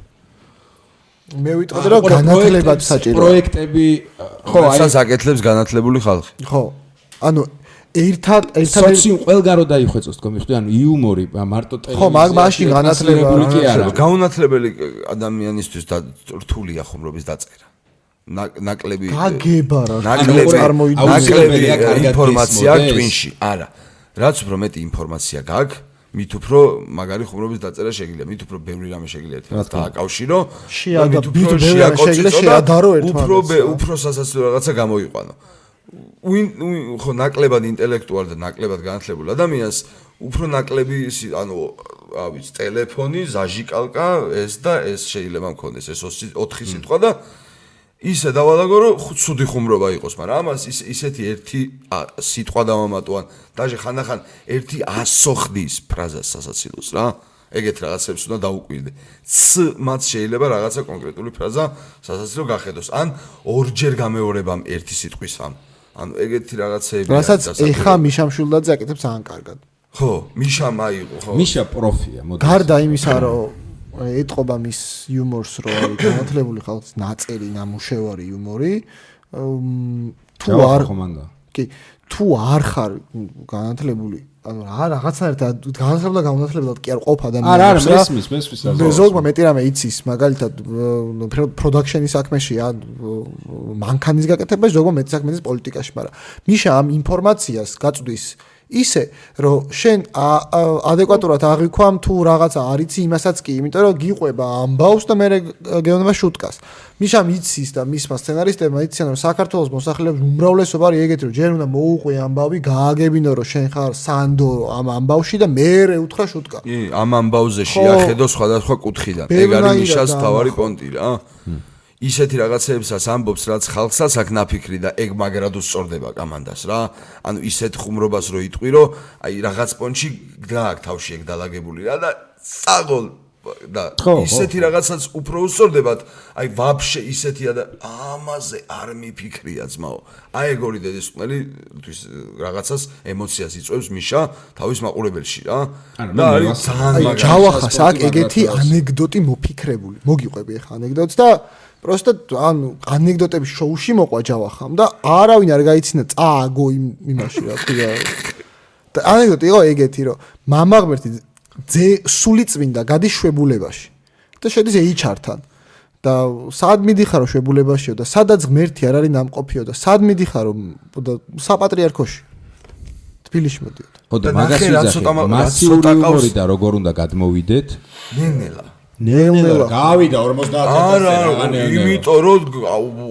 მე ვიტყოდი რომ განათლებად საჭირო. პროექტები ხო, აი რასაც აკეთლებს განათლებული ხალხი. ხო. ანუ ერთად ერთად სოციუმ ყველგან რო დაიხვეწოს თქო მიხვდი, ანუ იუმორი მარტო ტელევიზიაში. ხო, მაგ- მაშინ განათლება კი არა. გაუნათლებელი ადამიანისთვის და რთულია ხუმრობის დაწერა. ნაკ- ნაკლები გაგება რა. ნაკლები ნაკლები ინფორმაცია ტვინში. არა. რაც უფრო მეტი ინფორმაცია გაქვს, მით უფრო მაგარი ხუმრობის დაწერა შეგიძლია, მით უფრო ბევრი რამე შეგიძლია ერთმანეთს დააკავშირო. შეაგა- და მით უფრო და შეადარო უფრო ერთმანეთს, რა. უფრო სასაცილო რაღაცა გამოიყვანო. ხო ნაკლებად ინტელექტუალ და ნაკლებად განათლებულ ადამიანს უფრო ნაკლები ანუ რა ვიცი ტელეფონი, ზაჟიკალკა, ეს და ეს შეიძლება მქონდეს ეს 4 სიტყვა და ისე დავალაგო რომ ცუდი ხუმრობა იყოს, მაგრამ ამას ის ისეთი ერთი სიტყვა დავამატوان, დაჟე ხანდახან ერთი ასოხდის ფრაზას სასაცილოს რა. ეგეთ რაღაცებს უნდა დაუკვირდე. ც მათ შეიძლება რაღაცა კონკრეტული ფრაზა სასაცილო გახედოს, ან ორჯერ გამეორებამ ერთი სიტყვის ამ ანუ ეგეთი რაღაცეები რასაც დასაკვირველი. ეხა მიშამ შულდაძე აკეთებს ძალიან კარგად. ხო, მიშა მაიყო, ხო. მიშა პროფია, მოდი. გარდა იმისა, რომ ეთყობა მის იუმორს, რომ არის განათლებული ხალხის ნაწერი ნამუშევარი იუმორი, თუ არ კი, თუ არ ხარ განათლებული, ანუ რა რაღაცნაირად განათლებული და განათლებულად კი არ ყოფ ადამიანს. არა, არა, მესმის, მესმის რა. მე ზოგმა მეტი რამე იცის, მაგალითად პროდაქშენის საქმეში ან მანქანის გაკეთებაში, ზოგმა მეტი საქმე იცის პოლიტიკაში, მაგრამ მიშა ამ ინფორმაციას გაწვდის ისე, რომ შენ ადეკვატურად აღიქვამ თუ რაღაცა არიცი იმასაც კი, იმიტომ რომ გიყვება ამბავს და მე გეუბნება შუტკას. მიშა მიცის და მისმა სცენარისტებმა იციან რომ საქართველოს მოსახლეობის უმრავლესობა არის ეგეთი რომ ჯერ უნდა მოუყვე ამბავი, გააგებინო რომ შენ ხარ სანდო ამ ამბავში და მე უთხრა შუტკა. კი, ამ ამბავზე შეახედო სხვადასხვა კუთხიდან. ეგ არის მიშას თავარი პონტი რა. ისეთი რაღაცებსაც ამბობს, რაც ხალხსაც აქ ნაფიქრი და ეგ მაგრადო სწორდება კამანდას რა. ანუ ისეთ ხუმრობას რო იტყვი, რომ აი რაღაც პონჩი გააკ თავში ეგ დალაგებული რა და საგოლ და ისეთი რაღაცაც უფრო უსწორდებათ, აი ვაფშე ისეთია და ამაზე არ მიფიქრია ძმაო. აი ეგ ორი დედისწული თვის რაღაცას ემოციას იწვევს მიშა თავის მაყურებელში რა. და არის ძალიან აი მაგარი. ჯავახას აქ ეგეთი მაგრად ანეკდოტი მოფიქრებული. მოგიყვები ახლა ანეკდოტს და პროსტა ანუ ანეკდოტების შოუში მოყვა ჯავახამ და არავინ არ გაიცინა წააგო იმ იმაში რა ქვია. და ანეკდოტი იყო ეგეთი რომ мама ღმერთი ძე სული წმინდა გადის შვებულებაში და შედის HR-თან და სად მიდიხარო შვებულებაშიო და სადაც ღმერთი არ არის ნამყოფიო და სად მიდიხარო და საპატრიარქოში თბილისში მოდიოდა ხო და და მაგას ნახე, რა ვიძახე ცოტა მა- რა მასიური ცოტა ყავს. უმორი და როგორ უნდა გადმოვიდეთ ნენელა. ნელ-ნელა გავიდა 50000 არა, იმიტომ რომ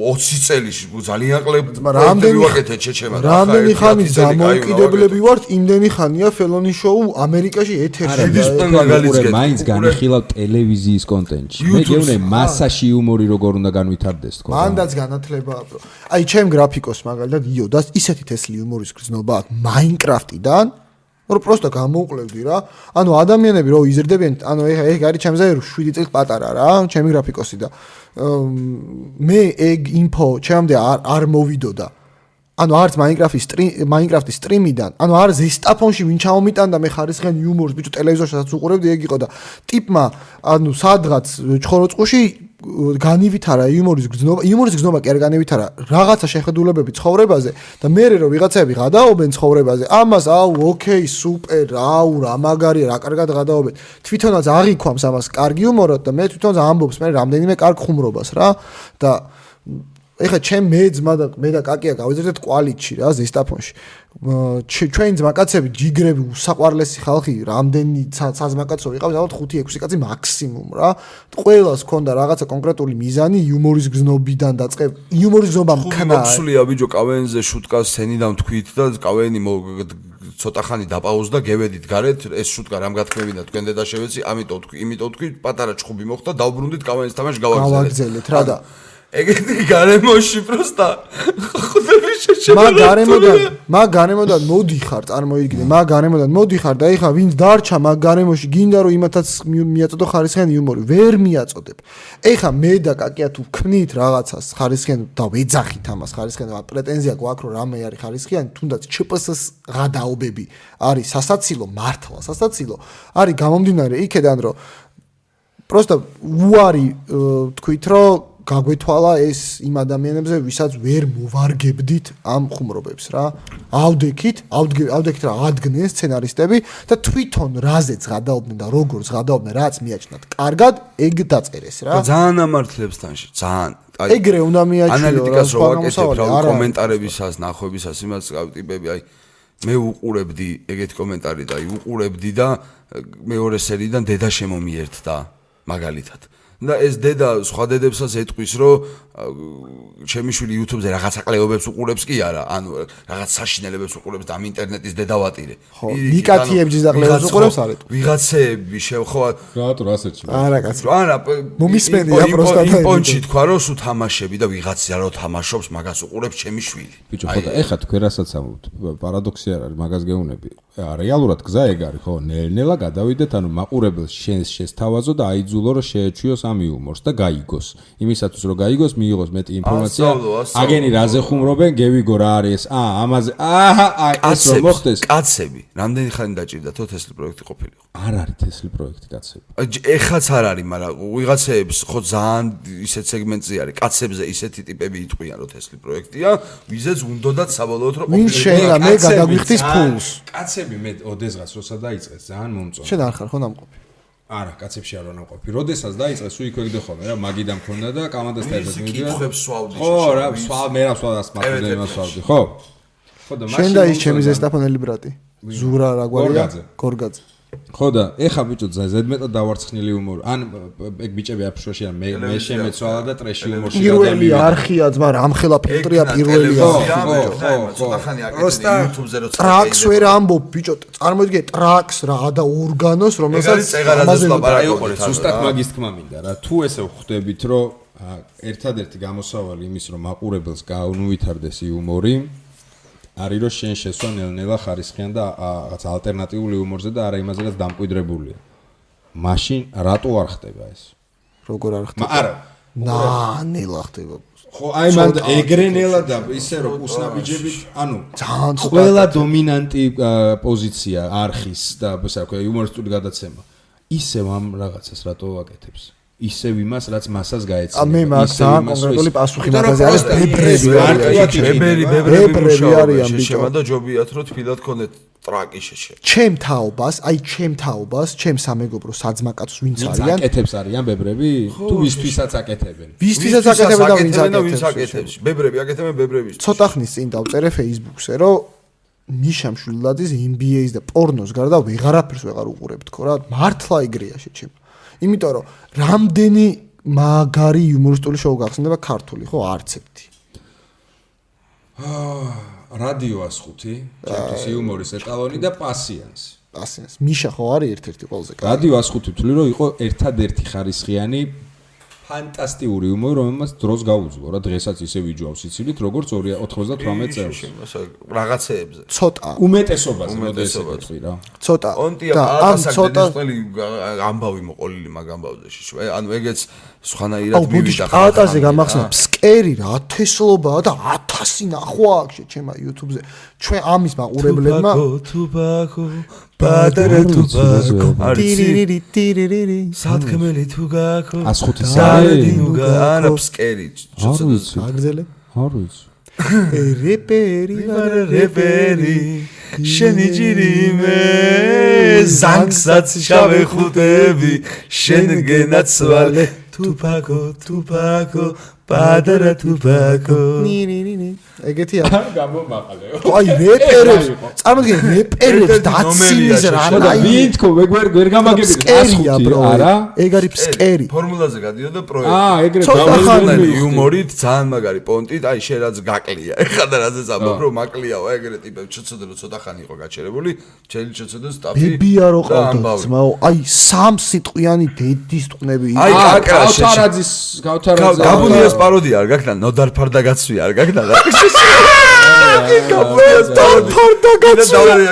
20 წელი ძალიან კლებ რამდენი ვაკეთე ჩეჩემა. რამდენი ხანის დამოუკიდებლები ვართ, იმდენი ხანია ფელონი შოუ ამერიკაში ეთერში. და გეტყვი, მაინც განიხილავ ტელევიზიის კონტენტში. მე გეუბნე მასაში იუმორი როგორ უნდა განვითარდეს თქო. რა. მანდაც განათლებაა, bro. აი, ჩემ გრაფიკოს მაგალითად იოდას ისეთი თესლი იუმორის გრძნობა აქვს Minecraft-იდან, რომ პროსტა გამოვკლევდი რა. ანუ ადამიანები რო იზრდებიან, ანუ ეხა ეგ არის ჩემზე 7 წელი პატარა რა, ჩემი გრაფიკოსი და მე ეგ ინფო ჩემამდე არ არ მოვიდოდა. ანუ არც Minecraft-ის სტრიმ Minecraft-ის სტრიმიდან, ანუ არ ზესტაფონში ვინ ჩამომიტანდა მე ხარისხიან იუმორს, ბიჭო ტელევიზორშიც უყურებდი ეგ იყო და ტიპმა ანუ სადღაც ჩხოროწყუში განივითარა იუმორის გზნობა, იუმორის გზნობა კი არ განივითარა, რაღაცა შეხედულებები ცხოვრებაზე და მე რო ვიღაცები გადაობენ ცხოვრებაზე, ამას აუ ოკეი, სუპერ, აუ რა მაგარია, რა კარგად გადაობენ. თვითონაც აღიქვამს ამას კარგი იუმორად და მე თვითონაც ამბობს მე რამდენიმე კარგ ხუმრობას რა და ეხა ჩემ მე ძმა და მე და კაკია გავიზრდეთ კვალიტში რა ზესტაფონში. ჩვენ ძმაკაცები ჯიგრები უსაყვარლესი ხალხი რამდენი საზმაკაცო ვიყავ, ალბათ 5-6 კაცი მაქსიმუმ რა. ყველას ქონდა რაღაცა კონკრეტული მიზანი იუმორის გზნობიდან დაწყებ. იუმორის ხუბი მქნა. მოხსულია ბიჭო კავენზე შუტკას სცენიდან თქვით და კავენი ცოტა ხანი დაპაუზდა გევედით გარეთ ეს შუტკა რამ გათქმევინა თქვენ დედა შევეცი ამიტომ თქვი იმიტომ თქვი პატარა ჩხუბი მოხდა დავბრუნდით კავენის თამაში გავაგზავნეთ გავაგზავნეთ, რა და- ეგეთი გარემოში პროსტა. ხვდები შეშება მა გარემოდან მა გარემოდან მოდიხარ წარმოიდგინე. მა გარემოდან მოდიხარ და ეხა ვინც დარჩა მა გარემოში გინდა რომ იმათაც მიაწოდო ხარისხიანი იუმორი. ვერ მიაწოდებ. ეხა მე და კაკია თუ ქნით რაღაცას ხარისხიან და ვეძახით ამას ხარისხიან და პრეტენზია გვაქვს რომ რამე არის ხარისხიანი თუნდაც ჩპს-ს გადაობები არის სასაცილო მართლა სასაცილო არის გამომდინარე იქედან რომ პროსტა უარი თქვით რომ გაგვეთვალა ეს იმ ადამიანებზე ვისაც ვერ მოვარგებდით ამ ხუმრობებს რა. ავდექით ავდექით რა ადგენენ სცენარისტები და თვითონ რაზეც გადაობდნენ და როგორ გადაობდნენ რაც მიაჩნდათ კარგად ეგ დაწერეს რა. და ძალიან ამართლებს თანში ძალიან. ეგრე უნდა მიაჩნიო ანალიტიკას რო ვაკეთებ რა კომენტარებისას ნახვებისას იმას ტიპები აი მე უყურებდი ეგეთი კომენტარი და აი უყურებდი და მეორე სერიიდან დედა შემომიერთა მაგალითად და ეს დედა სხვა დედებსაც ეტყვის რომ ჩემი შვილი YouTube-ზე რაღაც აკლეობებს უყურებს კი არა ანუ რაღაც საშინელებებს უყურებს და ამ ინტერნეტის დედა ვატირე ხო, პირიქით, ნიკა ანუ თიებჯის და ვიღაც უყურებს, ხო, არ ეტყვის. ვიღაცები შევ ხო რატო ასეთში არა კაცო. არა მომისმენია პროსტა და იმპონჩი იმიტო. თქვა რომ სულ თამაშები და ვიღაცია რო თამაშობს მაგას უყურებს ჩემი შვილი. ბიჭო ხო და ეხა თქვენ რასაც ამბობთ პარადოქსი არ არის მაგას გეუნები ა, რეალურად გზა ეგ არის ხო? ნელ-ნელა გადავიდეთ ანუ მაყურებელს შენს შესთავაზო და აიძულო რომ შეეჩვიოს ამ იუმორს და გაიგოს. იმისათვის რომ გაიგოს მიიღოს მეტი ინფორმაცია. აგენი რაზე ხუმრობენ? გევიგო რა არის ეს. აა ამაზე. აჰა აი ეს რომ მოხდეს? კაცები. რამდენი ხანი დაჭირდა თო თესლი პროექტი ყოფილიყო არ არის თესლი პროექტი კაცები. ეხაც არ არის მაგრამ ვიღაცებს ხო ძალიან ისეთ სეგმენტზე არის. კაცებზე ისეთი ტიპები იტყვიან რომ თესლი პროექტია. ვიზეც უნდათ საბოლოოდ რომ ყოფილიყო. შეიძლება მე კაცები გადაგვიხდის ძალიან- ფულს. კაცები მე ოდესღაც როცა დაიწყეს ძალიან მომწონს შენ არ ხარ ხო ნამყოფი არა კაცებში არ ვარ ნამყოფი როდესაც დაიწყეს სულ იქვე გდეხო მე რა მაგიდან მქონდა და ერთად ვისი კითხვებს სვავდი ხო რა სვავ მე რა სვავ და ევეთ, სმარტფონზე ევეთ. იმას სვავდი ხო. ხო და შენ და ის ჩემი ზესტაფონელი ბრატი? ზურა რა გვარია? გორგაძე. ხო და ეხა ბიჭო ზედმეტად დავარცხნილი უმორი. ან ეგ ბიჭები აფშოში ან მე მე შემეცვალა და ტრეში უმორში გადამივიდა. პირველი არხია ძმა რამხელა ფილტრია პირველი ახანი აკეთე YouTube-ზე როცა ტრაქს ვერ ამბობ ბიჭო წარმოიდგინე ტრაქს რა და ორგანოს რომელსაც ამაზე ლაპარაკობთ ზუსტად მაგის თქმა მინდა რა თუ ესე ხვდებით რომ ერთადერთი გამოსავალი იმის რომ მაყურებელს გაუნუვითარდეს იუმორი არის რომ შენ შესვა ნელ-ნელა ხარისხიან და რაღაც ალტერნატიული იუმორზე და არა იმაზე რაც დამკვიდრებულია. მაშინ რატო არ ხდება ეს? როგორ არ ხდება? არა. ნანელა ხდება. ხო აი მან ეგრენელა და ისე რომ უსნაბიჯებით ანუ ძალიან ყველა დომინანტი პოზიცია არხის და ასე ვქვია იუმორისტული გადაცემა. ისევ ამ რაღაცას რატო აკეთებს ისევ იმას რაც მასას გაეცემა ა მე იმას, კონკრეტული პასუხი მაგაზე არის ბებრები ბებრები ბებრები არიან, ბიჭო. შეშემა და ჯობიათ რომ თბილად ქონდეთ ტრაკი შეშე ჩემ თაობას, აი ჩემ თაობას, ჩემ სამეგობრო საძმაკაცს ვინც არიან, აკეთებს არიან ბებრები თუ ვისთვისაც აკეთებენ ვისთვისაც აკეთებენ და ვინც აკეთებს. ბებრები აკეთებენ ბებრების ცოტა ხნის წინ დავწერე Facebook-ზე, რომ მიშა მშვილდაძის NBA-ს და პორნოს გარდა ვეღარაფერს ვეღარ უყურებ თქო რა, მართლა ეგრეა შეჩემ. იმიტომ რომ რამდენი მაგარი იუმორისტული შოუ გახსნდება ქართული, ხო, არც ერთი. რადიო 105 ჩემთვის იუმორის ეტალონი და პასიანსი ასენს. მიშა ხო არის ერთ-ერთი ყველაზე კარგი. რადიო 105 ვთვლი რომ იყო ერთადერთი ხარისხიანი ფანტასტიკური იუმორი რომელმაც დროს გაუძლო რა დღესაც ისე ვიჯვავს იცილით როგორც 98 წელს. რაღაცეებზე. ცოტა, უმეტესობაზე უმეტესობაზე. მოდესები რა. ცოტა. და ამ ცოტა ამბავი მოყოლილი მაგ ამბავზე შეშვა ანუ ეგეც სხვანაირად მივიდა პალატაზე გამახსნა ფსკერი რა ათესლობაა და 1000 ნახვა აქ შეჩემა YouTube-ზე. ჩვენ ამის მაყურებლებმა თუბაკო პატარა თუბაკო არის ტირირირი ტირირირი. სათქმელი თუ გაქო 105 სადინუგა ანა ფსკერი არ ვიცი. აგზელე არ ვიცი. <laughs> რეპერი ვარ რეპერი. შენი ჯირი მე ზანგსაც შავეხუტები შენგენაც ვალე თუბაკო თუბაკო პატარა თუბაკო ნირინინი ეგეთია გამომაყალეო აი რეპერებს წარმოიდგინე რეპერებს დაცინეს რა და ვინ თქო მე ვერ ვერ ფსკერია ბრო არა? ეგ არის ფსკერი ფორმულაზე გადიოდა პროექტი. აა ეგრე ხანანი იუმორით ძალიან მაგარი პონტით, აი შენ რაც გაკლია. <laughs> ეხლა და რაზეც ამბობ, რომ მაკლიაო, ეგრე ტიპები ჩოცოდე რომ ცოტა ხანი იყო გაჩერებული, ჩელი ჩოცოდე სტაფი. ბებია რო და ყავდა ამბავი. ძმაო აი სამ სიტყვიანი დედის ტყნები აი, აა, კაკრა შეშ- გავთარაძის გავთარაძის გაბუნიას პაროდია არ გაქნა, ნოდარ ფარდაგაცვი არ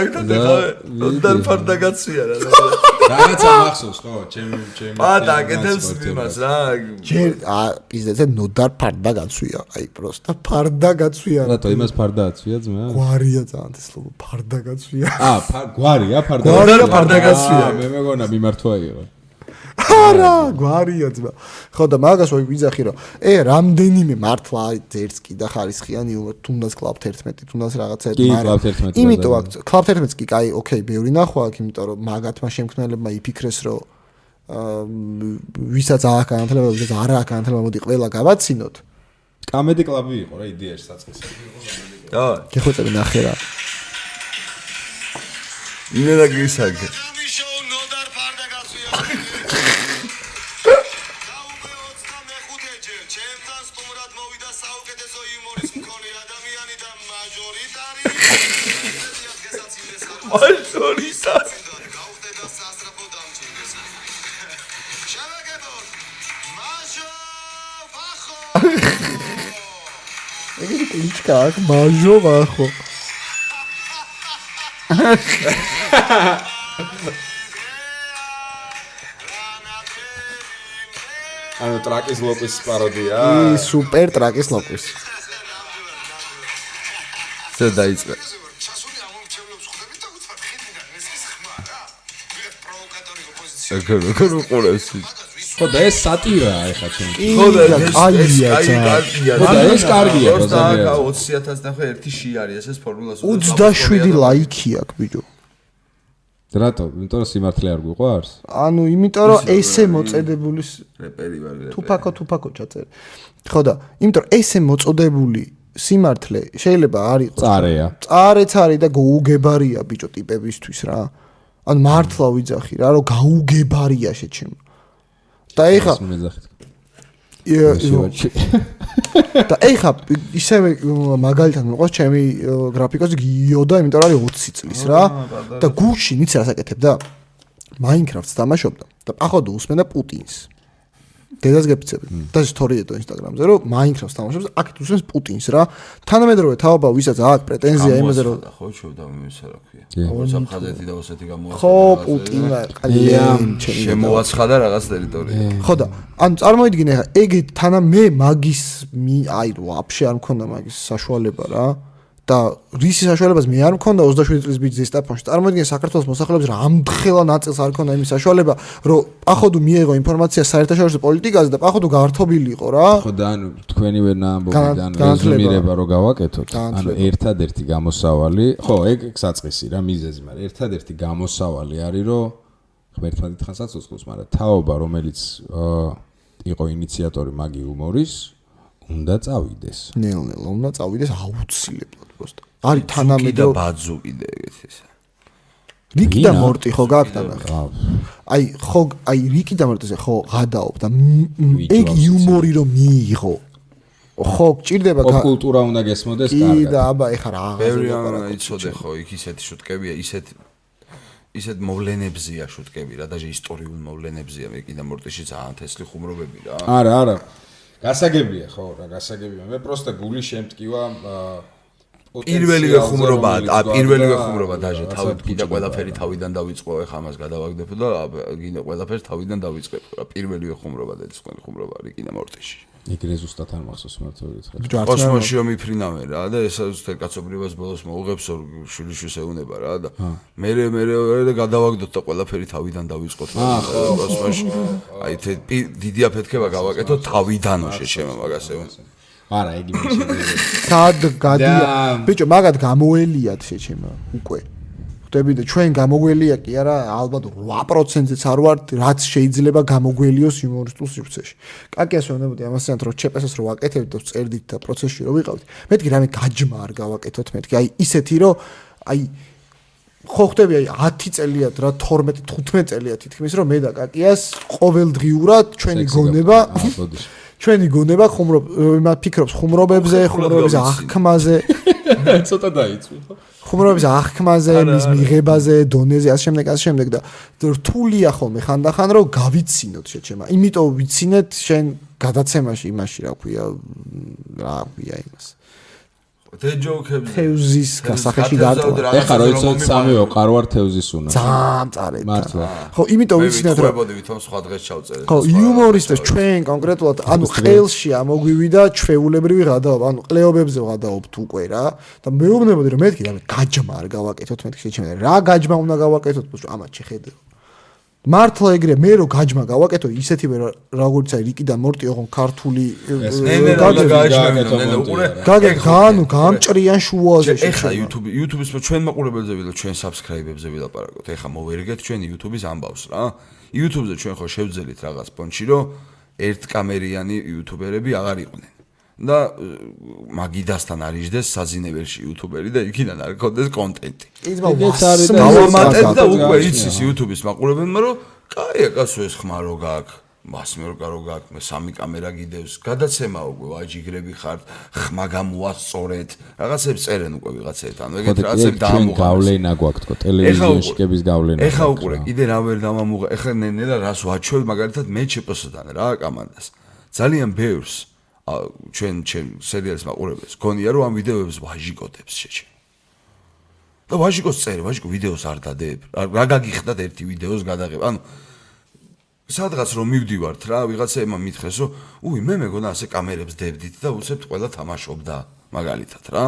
აქ და და ნოდარ ვიდეო. ფარდაგაცვია რა. რაღაცა მახსოვს ხო ჩემი ჩემი პატა აკეთებს იმას რა. ჯერ ა პიზდეზე ნოდარ ფარდა გაცვია აი პროსტა ფარდა გაცვია რატო იმას ფარდააცვია ძმა გვარია ძალიან თესლობა ფარდა გაცვია ფა- გვარია ფარდა გვარია ფარდაგაცვია. მე მეგონა მიმართვა იყო არა გვარია ძმა. ხო და მაგას ვაი ვიძახი რომ ე რამდენიმე მართლა აი ძერც კი და ხარისხიანი უბრალოდ თუნდაც კლუბ 11 თუნდაც რაღაცა კლუბ 11 იმიტომ რა, აქ კლუბ 11 კი კაი ოკეი ბევრი ნახვა აქ იმიტომ რომ მაგათმა შემქმნელებმა იფიქრეს რომ ვისაც არ განათლება ვისაც არ განათლება მოდი ყველა გავაცინოთ. კამედი კლუბი იყო რა იდეაში საწყისი და გეხვეწები ნახე რა. მინე და გისაგე. მაჟორიტარი. ეგეთი კლიჩკა აქ მაჟო ვახო ანუ ტრაკის ლოპის პაროდია ი სუპერ ტრაკის ლოკვის ზე დაიწყე. ეგ როგორ უყურებს ის? ხო და ეს სატირაა ეხა ჩვენ ხო და ეს კარგია. ხო და ეს კარგია, ხო, და ძალიან. 20000 ნახე ერთი ში არის ეს ფორმულა 27 ლაიქი აქვს ბიჭო რატო იმიტომ რომ სიმართლე არ გვიყვარს ანუ იმიტომ რომ ესე მოწედებული ს- რეპერი ვარ რეპერი. თუფაკო თუფაკო ჩაწერე ხო და იმიტომ რომ ესე მოწოდებული სიმართლე შეიძლება არ იყოს წარეა წარეც არის და გაუგებარია ბიჭო ტიპებისთვის რა ან მართლა ვიძახი რა რომ გაუგებარია შეჩემ და ეხა <laughs> და ეხა ისევე მაგალითად მეყავს ჩემი გრაფიკოსი გიოდა, იმიტომ რომ არის 20 წლის რა. და გუშინ იცი რას აკეთებდა? Minecraft-ს თამაშობდა და ახლა უსმენდა პუტინს. დედას გეფიცები. და ისტორიედო ინსტაგრამზე რომ მაინკრაფტს თამაშობს აქ უსვენს პუტინს რა თანამედროვე თაობა ვისაც აქვს პრეტენზია იმაზე რომ ხო შევ და მე რა ქვია. როცა ხაზეთი და ოსეთი გამოაცხადა ხო პუტინა ყალიან ჩემი შემოაცხადა რაღაც ტერიტორია. ხო და ანუ წარმოიდგინე ხა ეგეთ თანა მე მაგის აი ვაფშე არ მქონდა მაგის საშუალება რა და რისი საშუალებას მე არ მქონდა 27 წლის ბიჭის სტაფონში წარმოიდგინე საქართველოს მოსახლეობის რა ამდხელა ნაწილს არ ქონდა იმის საშუალება რომ პახოდუ მიეღო ინფორმაცია საერთაშორისო პოლიტიკაზე და პახოდუ გართობილიყო რა. ხო და ანუ თქვენივე ნამბობიდან რეზუმირება რო გავაკეთოთ. ანუ ერთადერთი გამოსავალი ხო ეგ საწყისი რა მიზეზი მაგრამ ერთადერთი გამოსავალი არის რომ ღმერთმა დიდხანს აცოცხლოს მაგრამ თაობა რომელიც აა, იყო ინიციატორი მაგი უმორის უნდა წავიდეს. ნელ-ნელა უნდა წავიდეს აუცილებლად პოსტ არის და თანამედროვე ბაძუ კიდე ეგეთ ისე რიკი და მორტი ხო რა აი ხო აი რიკი და მორტიზე ხო გადაობ და ეგ იუმორი რომ მიიღო. ხო გჭირდება კულტურა უნდა გესმოდეს კი და კარგად აბა ეხა რა ბევრი პარაკოტი იცოდე ხო იქ ისეთი შუტკებია ისეთ ისეთ მოვლენებზია შუტკები რა დაჟე ისტორიულ მოვლენებზია მე კიდე მორტიში ძალიან თესლი ხუმრობები რა. არა არა გასაგებია ხო რა გასაგებია მე პროსტა გული შემტკივა აა, პირველივე ხუმრობა ა პირველივე ხუმრობა დაჟე თავი ფუჭდება. ყველაფერი თავიდან დავიწყო ეხა ამას გადავაგდებ და კიდე ყველაფერს თავიდან დავიწყებ რა პირველივე ხუმრობა და ეს ხუმრობა არის კიდე მორტიში ეგრე ზუსტად არ მახსოვს მართლა მე კოსმოსში რომ იფრინავენ რა და ეს ზუსტად კაცობრიობას ბოლოს მოუღებს ორ შვილიშვილს ეუნება რა და მე მე და გადავაგდოთ და ყველაფერი თავიდან დავიწყოთ კოსმოსში აი თე დიდი აფეთქება გავაკეთოთ თავიდანო შეჩემა მაგას ეუნება არა იგი მე შეიძლება სად გადია ბიჭო მაგათ გამოელიათ შეჩემა უკვე ხვდები და ჩვენ გამოგველია კი არა ალბათ 8%-იც არ ვართ რაც შეიძლება გამოგველიოს იუმორისტულ სივრცეში. კაკიას ვენებოდი ამასთან რომ ჩეპესს რო ვაკეთებთ და წერდით და პროცესში რო ვიყავით მეთქი რამე გაჯმა არ გავაკეთოთ მეთქი. აი ისეთი რომ აი ხო ხდები აი 10 წელიათ რა 12 15 წელია თითქმის რომ მე და კაკიას ყოველდღიურად ჩვენი გონება. აა, ბოდიში. ჩვენი გონება ხუმრობ იმათ ფიქრობს ხუმრობებზე, ხუმრობების გავიცინე. აღქმაზე, <laughs> ცოტა დაიწვი ხო ხუმრობების აღქმაზე, მის მიღებაზე, დონეზე, ასე შემდეგ, ასე შემდეგ და რთულია ხოლმე ხანდახან რომ გავიცინოთ შეჩემა. იმიტომ ვიცინეთ შენ გადაცემაში იმაში რა ქვია რა ქვია იმას. თე ჯოქებს თევზის გასახეში დატოვა. ეხა რო იცოდ სამეო ყარვარ თევზის უნდა ძალიან წარეთ. მართლა. ხო, იმიტომ მე ვიცინეთ რომ ვიტყუებოდი ვითომ სხვა დღეს ჩავწერე ხო, იუმორისტებს ჩვენ კონკრეტულად, ანუ ყელში ამოგვივიდა ჩვეულებრივი გადაობა, ანუ ყლეობებზე გადაობთ უკვე რა. და მეუბნებოდი რომ მეთქი რა გაჯმა არ გავაკეთოთ მეთქი შეჩემენ. რა გაჯმა უნდა გავაკეთოთ, ამათ შეხედე. მართლა ეგრე მე რო გაჯმა გავაკეთო ისეთივე როგორც აი რიკი და მორტი ოღონ ქართული გაგეთო ნე ნე მონტი უყურე არა. გაგე ეხლა, განუ უყურე. გამჭრიან შუაზე ეხლა. YouTube YouTube-ის ჩვენ მაყურებელზე ვიდა ჩვენ subscribe-ებზე ვილაპარაკოთ. ეხლა მოვერგეთ ჩვენ YouTube-ის ამბავს რა. YouTube-ზე ჩვენ ხო შევძელით რაღაც პონჩი, რომ ერთკამერიანი YouTuber-ები აღარ იყვნენ. და მაგიდასთან არიჯდეს საზინებელში YouTuber-ი და იქიდან არ გქონდეს კონტენტი. დავამატეთ და უკვე იცის YouTube-ის მაყურებელმა რომ კაი აკაცო ეს ხმა რო გაქვს მასმე რო გარო გაქვს მე სამი კამერა გიდევს გადაცემა უკვე ვაჯიგრები ხართ ხმა გამოასწორეთ რაღაცებს წერენ უკვე ვიღაცეთ ანუ ეგეთ ჩვენ დაამოღალეს გავლენა გვაქვს თქო ტელევიზიაში გავლენა ეხა რა. კიდე რა ვერ დამამუღა ეხა ნენელა რას ვაჩვევ მაგალითად მე ჩპს-დან რა კამანდას ძალიან ბევრს ჩვენ ჩვენ სერიალის მაყურებელს. გონია რომ ამ ვიდეოებს ვაჟიკოდებს შეჩე და ვაჟიკოს წერე ვაჟიკო ვიდეოს არ დადებ. რა გაგიხდათ ერთი ვიდეოს გადაღება ანუ სადღაც რომ მივდივართ რა ვიღაცაებმა მითხეს რომ უი მე მეგონა ასე კამერებს დებდით და უცებთ ყველა თამაშობდა მაგალითად რა.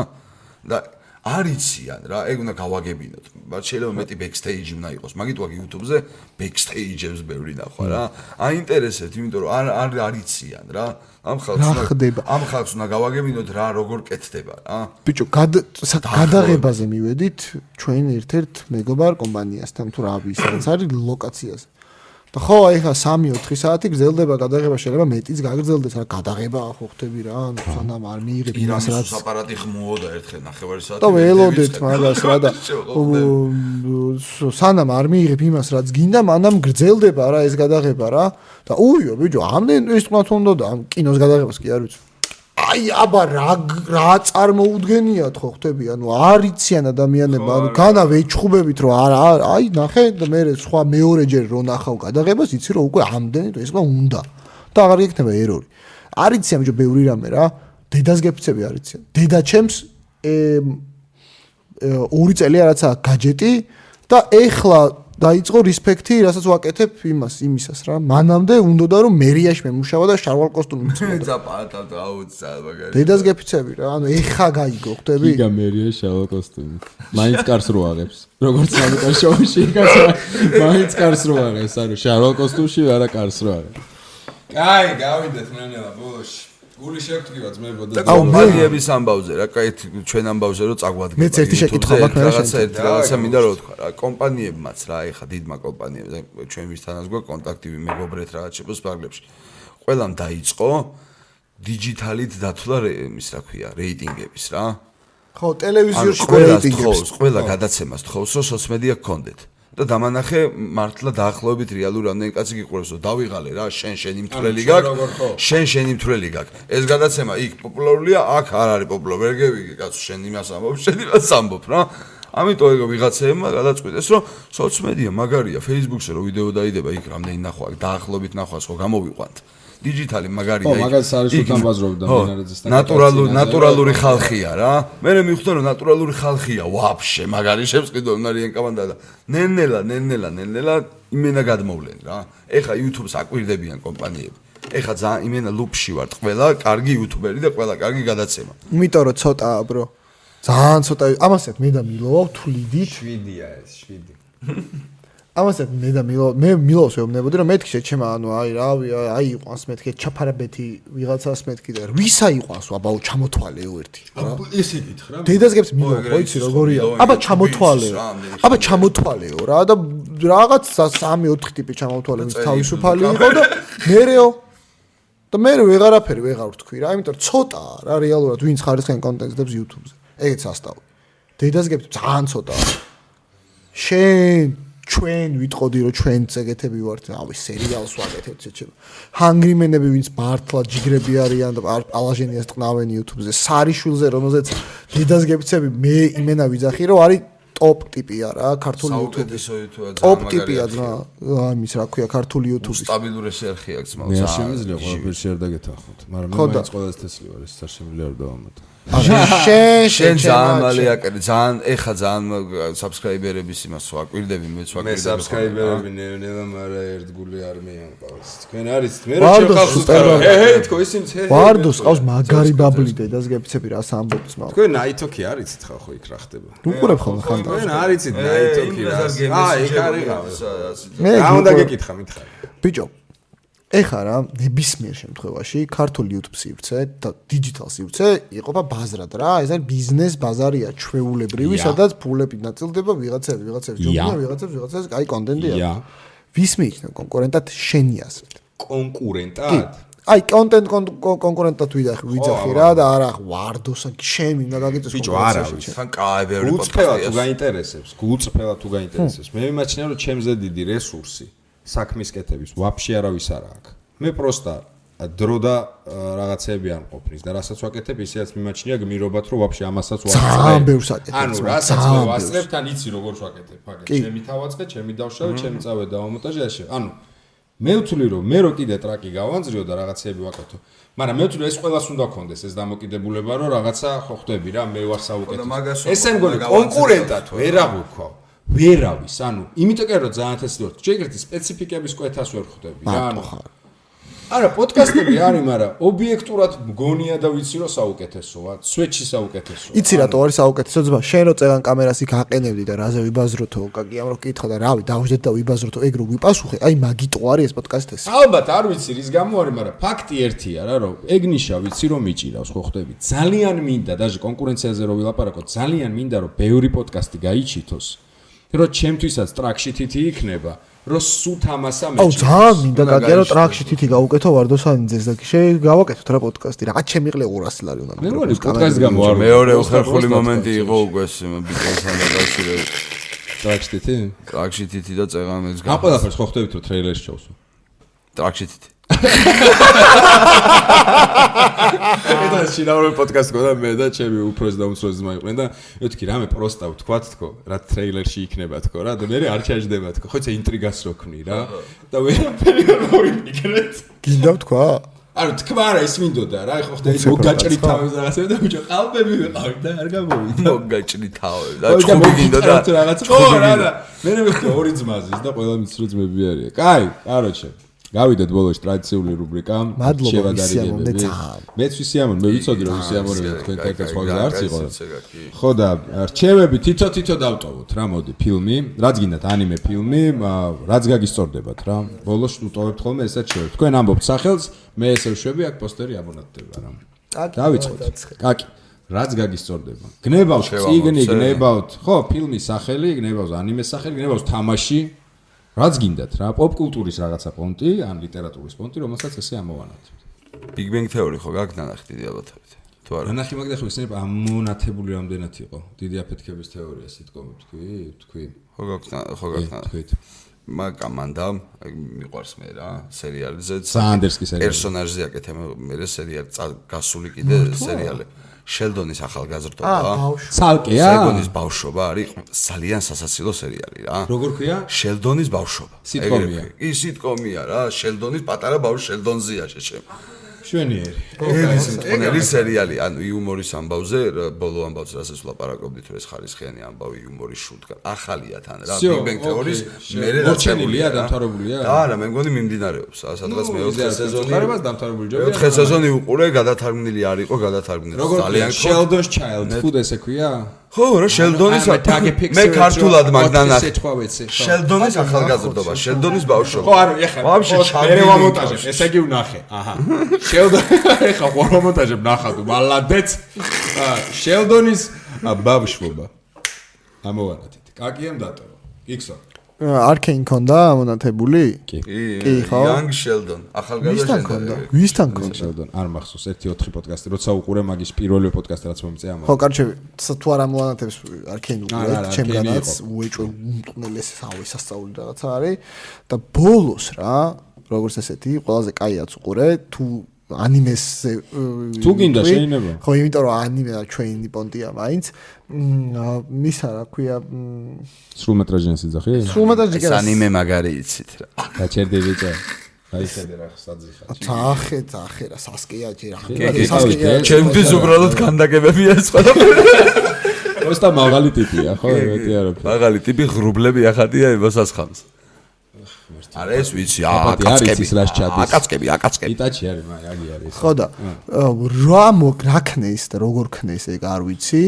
და არ იციან რა, ეგ უნდა გავაგებინოთ. შეიძლება მეტი ბექსტეიჯი უნდა იყოს. მაგით ვაგი YouTube-ზე ბექსტეიჯებს ბევრი ნახვა რა. აინტერესებს, იმიტომ რომ არ არ არ იციან რა. ამ ხალხს რა ხდება? ამ ხალხს უნდა გავაგებინოთ რა, როგორ კეთდება რა. ბიჭო, გადაღებაზე მივედით ჩვენ ერთ-ერთ მეგობარ კომპანიასთან თუ რა ვიცი, არის ლოკაციაზე. და ხო, აი ხა 3-4 საათი გრძელდება გადაღება, შეიძლება მეტიც გაგრძელდეს, რა გადაღება ხო ხტები რა, ანუ სანამ არ მიიღებ იმას რაც აპარატი ხმუოდა ერთხელ ნახევარი საათი და ველოდეთ მაგას რა და <laughs> სანამ არ მიიღებ იმას რაც გინდა, მანამ გრძელდება რა ეს გადაღება რა. და უიო, ბიჭო, ამდენ ის თქვათ უნდა და ამ კინოს გადაღებას კი არ ვიცი. აი, აბა რა რა წარმოუდგენიათ ხო ხტები, ანუ არიციან ადამიანები, ანუ განა ვეჩხუბებით რომ არა, აი, ნახე მე სხვა მეორეჯერ რო ნახავ გადაღებას, იცი რომ უკვე ამდენი ეს ყა უნდა. და აღარ იქნება ერორი. არიცი ამჯო ბევრი რამე რა. დედას გეფიცები არიცი. დედა ჩემს ორი წელი არაცა გაჯეტი და ეხლა დაიწყო რესპექტი, რასაც ვაკეთებ იმას, იმისას რა. მანამდე უნდოდა რომ მერიაში მემუშავა და შარვალ კოსტუმი მიცოდა. <laughs> ზაპატა დაუცა მაგარი. დედას გეფიცები რა. ანუ ეხა გაიგო, ხვდები? გიგა მერია შარვალ კოსტუმი. მაინც კარს რო აღებს. როგორც სამიტარ შოუში კაცო. მაინც კარს რო აღებს, ანუ შარვალ კოსტუმში არა კარს რო აღებს. კაი, გავიდეთ მენელა ბოლოში. გული შევთქვივა ძმებო და აუ კომპანიების ამბავზე რა, კაი ჩვენ ამბავზე რომ წაგვადგება. მეც ერთი შეკითხვა მაქვს, რა რაღაცა ერთი რაღაცა მინდა რომ ვთქვა რა, კომპანიებმაც რა, ეხა დიდმა კომპანიებმა ჩვენ ვისთანაც გვაქვს კონტაქტივი მეგობრეთ რაღაც შეფოს პარლებში. ყველამ დაიწყო დიჯიტალით დათვლა იმის რა ქვია, რეიტინგების რა. ხო, ტელევიზორში ყველას რეიტინგებს. ყველა გადაცემას თხოვს, რომ სოციმედია გქონდეთ. და დამანახე მართლა დაახლოებით რეალური რამდენი კაცი გიყურებს, რომ დავიღალე რა, შენ შენი მთვრელი გაქვს, ხო? შენ შენი მთვრელი გაქვს. ეს გადაცემა იქ პოპულარულია, აქ არ არის პოპულარი. ვერ გევიგე, კაცო, შენ იმას ამბობ, შენ იმას ამბობ რა. ამიტომ ეგ ვიღაცეებმა გადაწყვიტეს, რომ სოციმედია მაგარია, Facebook-ზე რო ვიდეო დაიდება, იქ რამდენი ნახვა, აქ დაახლოებით ნახვას ხო გამოვიყვანთ. დიჯიტალი მაგარია. ხო, მაგას არის იქ- უთან ბაზრობდა ხო, მინარაძესთან ნატურალური ნატურალური რა. ხალხია რა. მე მივხვდა რომ ნატურალური ხალხია, ვაფშე, მაგარი შემწყიდო უნარიან კამანდა და ნენელა, ნენელა, ნენელა იმენა გადმოვლენ რა. ეხა YouTube-ს აკვირდებიან კომპანიები. ეხა ძალიან იმენა ლუპში ვართ, ყველა კარგი YouTuber-ი და ყველა კარგი გადაცემა. იმიტომ რომ ცოტაა, bro. ძალიან ცოტა. ამასაც მე და მილო ვარ თვლიდით. 7-ია ეს, 7. ამასაც მე და მილო მე მილოს ვეუბნებოდი რომ მეთქი შეჩემა ანუ აი რავი აი იყვანს მეთქი ჩაფარებეთი ვიღაცას მეთქი და ვისა იყვანს აბაო ჩამოთვალეო ერთი რა? ესე გითხრა? დედას გებს მილო ხო იცი როგორია? აბა ჩამოთვალეო რა, აბა ჩამოთვალეო რა და რაღაც 3-4 ტიპი ჩამოთვალე თავისუფალი იყო და მერეო და მე ვეღარაფერი ვეღარ ვთქვი რა იმიტომ რომ ცოტაა რა რეალურად ვინც ხარისხიან კონტენტს დებს YouTube-ზე ეგეც ასტავი დედას გებს ძალიან ცოტაა შენ ჩვენ ვიტყოდი რომ ჩვენ წეგეთები ვართ ავი სერიალს ვაკეთებთ შეჩება ჰანგრიმენები ვინც მართლა ჯიგრები არიან და არ- პალაჟენიას ტყნავენ YouTube-ზე სარიშვილზე რომელზეც დედას გებცები მე იმენა ვიძახი რომ არის ტოპ ტიპია რა ქართული YouTube-ია, ტოპ ტიპია ძმა ამის რა ქვია ქართული YouTube-ის. სტაბილური სერხი აქვს მაგ მე არ შემიძლია ყველაფერს შენ დაგეთახოთ, მაგრამ მე მაინც ყველას თესლი ვარ, ეს არ შემიძლია რომ დავამატო. შენ შენ ძალიან მალე აკეთე ძალიან ეხა ძალიან საბსკრაიბერების იმას ვაკვირდები მეც მე ვაკვირდები საბსკრაიბერები ნელა მაგრამ ერთგული არ მეან ყავს. თქვენ არის მე ვარდო, შეხავს სუპერ უცხო. ვარდო. ჰე ჰე თქო ისინი ჰე. ვარდოს ყავს რა. მაგარი ბაბლი დედას გეფიცები რა სამბობს მაგ თქვენ ნაითოქი არიცით ხა ხო იქ რა ხდება? უყურებ ხოლმე ხანდას თქვენ არიცით ნაითოქი რა. აი ეგ არის რა. მე რა უნდა გეკითხა მითხარი. ბიჭო ეხა რა ნებისმიერ შემთხვევაში ქართული YouTube სივრცე და digital სივრცე იყოფა ბაზრად რა ეს არის ბიზნეს ბაზარია ჩვეულებრივი სადაც ფულები ნაწილდება ვიღაცებს ია. ჯობია ვიღაცებს ვიღაცებს კაი კონტენტი აქვს ვის მიიქნა კონკურენტად შენი კი კონკურენტად? აი კონტენტ კონკურენტად ვიძახი ვიძახი რა და არა ვარდოსა შენ მინდა გაგიწეს ბიჭო, შენ. თან კაი ბევრი გულწრფელად თუ პოდკასტია გაინტერესებს, გულწრფელად თუ გაინტერესებს. მე მიმაჩნია რომ ჩემზე დიდი რესურსი საქმის კეთების ვაფშე არავის არ აქვს. მე პროსტა დრო და ა, რაღაცეები არ მყოფნის და რასაც ვაკეთებ, ისეაც მიმაჩნია გმირობათ რომ ვაფშე ამასაც ძალიან ბევრს აკეთებ, ანუ რასაც მე ვასწრებ, თან იცი როგორ ვაკეთებ, ფაგე. კი. ჩემი თავაწყე, ჩემი დავშავე, ჩემი წავე დავამონტაჟე ასე. ანუ მე ვთვლი რომ მე რო კიდე ტრაკი გავანძრიო და რაღაცეები ვაკეთო. მაგრამ მე ვთვლი ეს ყველას უნდა კონდეს ეს დამოკიდებულება რომ რაღაცა ხო ხვდები რა მე ვარ საუკეთესო. და ესე მგონი კონკურენტად ვერავიქო. ვერავის, ანუ იმიტომ კი რომ ძალიან თესლი ვარ. შეგერთი სპეციფიკების კვეთას ვერ ხვდები რა, ანუ ხარ. არა, პოდკასტები არის, მაგრამ ობიექტურად მგონია და ვიცი რომ საუკეთესოა, სვეჩი საუკეთესოა. იცი რატო არის საუკეთესო ძმა? შენ რო წეგან კამერას იქ აყენებდი და რაზე ვიბაზროთო, კაკიამ რო გითხო და რავი, დავუშვეთ და ვიბაზროთო, ეგ რო ვიპასუხე, აი მაგიტო არის ეს პოდკასტესი. ალბათ არ ვიცი რის გამო არის, მაგრამ ფაქტი ერთია რა, რომ ეგ ნიშა ვიცი რომ მიჭირავს, ხო ხდები? ძალიან მინდა, დაჟე კონკურენციაზე რო ვილაპარაკო, ძალიან მინდა რომ ბევრი პოდკასტი გაიჩითოს. რომ ჩემთვისაც ტრაქში თითი იქნება, რომ სულ თამასა აუ მეჭიროს. ძალიან მინდა გაიშვიდეს. ტრაქში თითი გავუკეთო ვარდოსანიძეს და შე გავაკეთოთ რა პოდკასტი რაღაც შემიყლე 200 ლარი უნდა მე მგონი პოდკასტი გამო არ მეორე უხერხული მომენტი იყო უკვე ბიტონთან დაკავშირებით ტრაქში თითი? ტრაქში თითი და წეღამის ამ ყველაფერს ხო ხვდებით რომ ტრეილერში ჩავსო. ტრაქში თითი ეტა შინაური პოდკასტ გქონდა მე და ჩემი უფროსი და უმცროსი ძმა იყვნენ და მეთქი რამე პროსტა ვთქვათ თქო რა ტრეილერში იქნება თქო რა და მე არ ჩაჯდება თქო ხო იცი ინტრიგას რო ქმნი რა და ვერაფერი არ მოვიფიქრეთ გინდა თქვა? ანუ თქვა რა ის მინდოდა რა ხო ხდა ის მოგაჭრი თავი რაღაცა და ბიჭო ყალბები ვიყავი და არ გამოვიდა მოგაჭრი თავი და ჩხუბი გინდა და რაღაც ხო რა და მე მე ვიხდი ორი ძმაზის და ყველა მის რო ძმები არიან. კაი, კაროჩე. გავიდეთ ბოლოს ტრადიციული რუბრიკა. შევადარიგებები. ვისიამოვნე ძალიან. მეც ვისიამოვნე, მე ვიცოდი რომ ვისიამოვნე თქვენ კაკას სხვა გზა არც იყო. ხო და რჩევები თითო-თითო დავტოვოთ რა მოდი ფილმი, რაც გინდათ ანიმე ფილმი, რაც გაგისწორდებათ რა. ბოლოს უტოვებთ ხოლმე ესაც შევეთ. თქვენ ამბობთ სახელს, მე ესე ვშვები, აქ პოსტერი ამონათდება რა. დავიწყოთ. კაკი. რაც გაგისწორდება. გნებავთ ზე. გნებავთ, ხო, ფილმის სახელი, გნებავთ ანიმეს სახელი, გნებავთ თამაში. რაც გინდათ რა, პოპ კულტურის რაღაცა პონტი, ან ლიტერატურის პონტი, რომელსაც ესე ამოვანათებთ. Big Bang Theory ხო გაქვს ნანახი დიდი ალბათობით. თუ არა. რანახი მაგდა ხო ისინი ამონათებული რამდენად იყო? დიდი აფეთქების თეორია სიტკომი თქვი, თქვი. ხო გაქვს ხო გაქვს ნანახი. თქვით. მაგამანდა, აი მიყვარს მე რა, სერიალიზე. საანდერსკი სერიალი. პერსონაჟზე აკეთე მე მე სერიალი გასული კიდე სერიალი. შელდონის ახალგაზრდობა. აა, ბავშვი. ცალკეა? სეგონის ბავშვობა არის ძალიან სასაცილო სერიალი რა. როგორ ქვია? შელდონის ბავშვობა. სიტკომია. კი, სიტკომია რა, შელდონის პატარა ბავშვი შელდონზია შეშე. მშვენიერი. ელის მტკნარი სერიალი, ანუ იუმორის ამბავზე, ბოლო ამბავს რასაც ვლაპარაკობდით, ეს ხარისხიანი ამბავი იუმორის შუდგა. ახალია თან რა, Big Bang Theory-ის მერე დაწებულია, დამთავრებულია? და არა, მე მგონი მიმდინარეობს. სადღაც მეოთხე სეზონი. არა, მას დამთავრებული ჯობია. მეოთხე სეზონი უყურე, გადათარგმნილი არ იყო, გადათარგმნილი ძალიან ხო. როგორც Sheldon's Child, ფუდ ესე ქვია? ხო, რა შელდონის აი, მე ქართულად რომ მაგდან ოთხი სიტყვა ვიცი, ხო. შელდონის ახალგაზრდობა, შელდონის ბავშვობა. ხო, არ ეხა. ვაფშე მე ვამონტაჟებ, ესე იგი ვნახე. აჰა. შელდონ <laughs> ეხა ხო ვამონტაჟებ ნახატო, მალადეც. აა, შელდონის ბავშვობა. ამოვანათით. კაკიამ დატოვა. იკსო. არქეინ ქონდა ამონათებული? კი. კი, ხო? Young Sheldon, ახალგაზრდა შელდონი. ვისთან ქონდა? შელდონ არ მახსოვს 1-4 პოდკასტი, როცა უყურე მაგის პირველი პოდკასტი რაც მომწე ამ. ხო, კარჩე, თუ არ ამონათებს არქეინ ჩემგანაც არქეინი იყო. უეჭვე უმტყნელეს ავი სასწაული რაღაცა არის და ბოლოს რა, როგორც ესეთი, ყველაზე კაიაც უყურე, თუ ანიმეს თუ გინდა შეიძლება. ხო იმიტომ რომ ანიმე ჩვენი პონტია მაინც. მის რა ქვია სრულმეტრაჟიანს ეძახი სრულმეტრაჟი კი არა. ანიმე მაგარი იცით რა. გაჩერდე ბიჭო აი ხედე რა საძიხა წახე წახე რა სასკეა ჯერ ახლა სასკეა ჩემთვის უბრალოდ კანდაგებებია სხვადასხვა <laughs> ოსტა მაღალი ტიპია ხო მეტი არაფერი. მაღალი ტიპი ღრუბლები ახატია იმას ასხამს ხამს. არა ეს ვიცი, არის აკაცკები, აკაცკები, აკაცკები. იტაჩი არის, მაგ აგი არის. ხო და რა მოგ რა ქნეს და როგორ ქნეს ეგ არ ვიცი,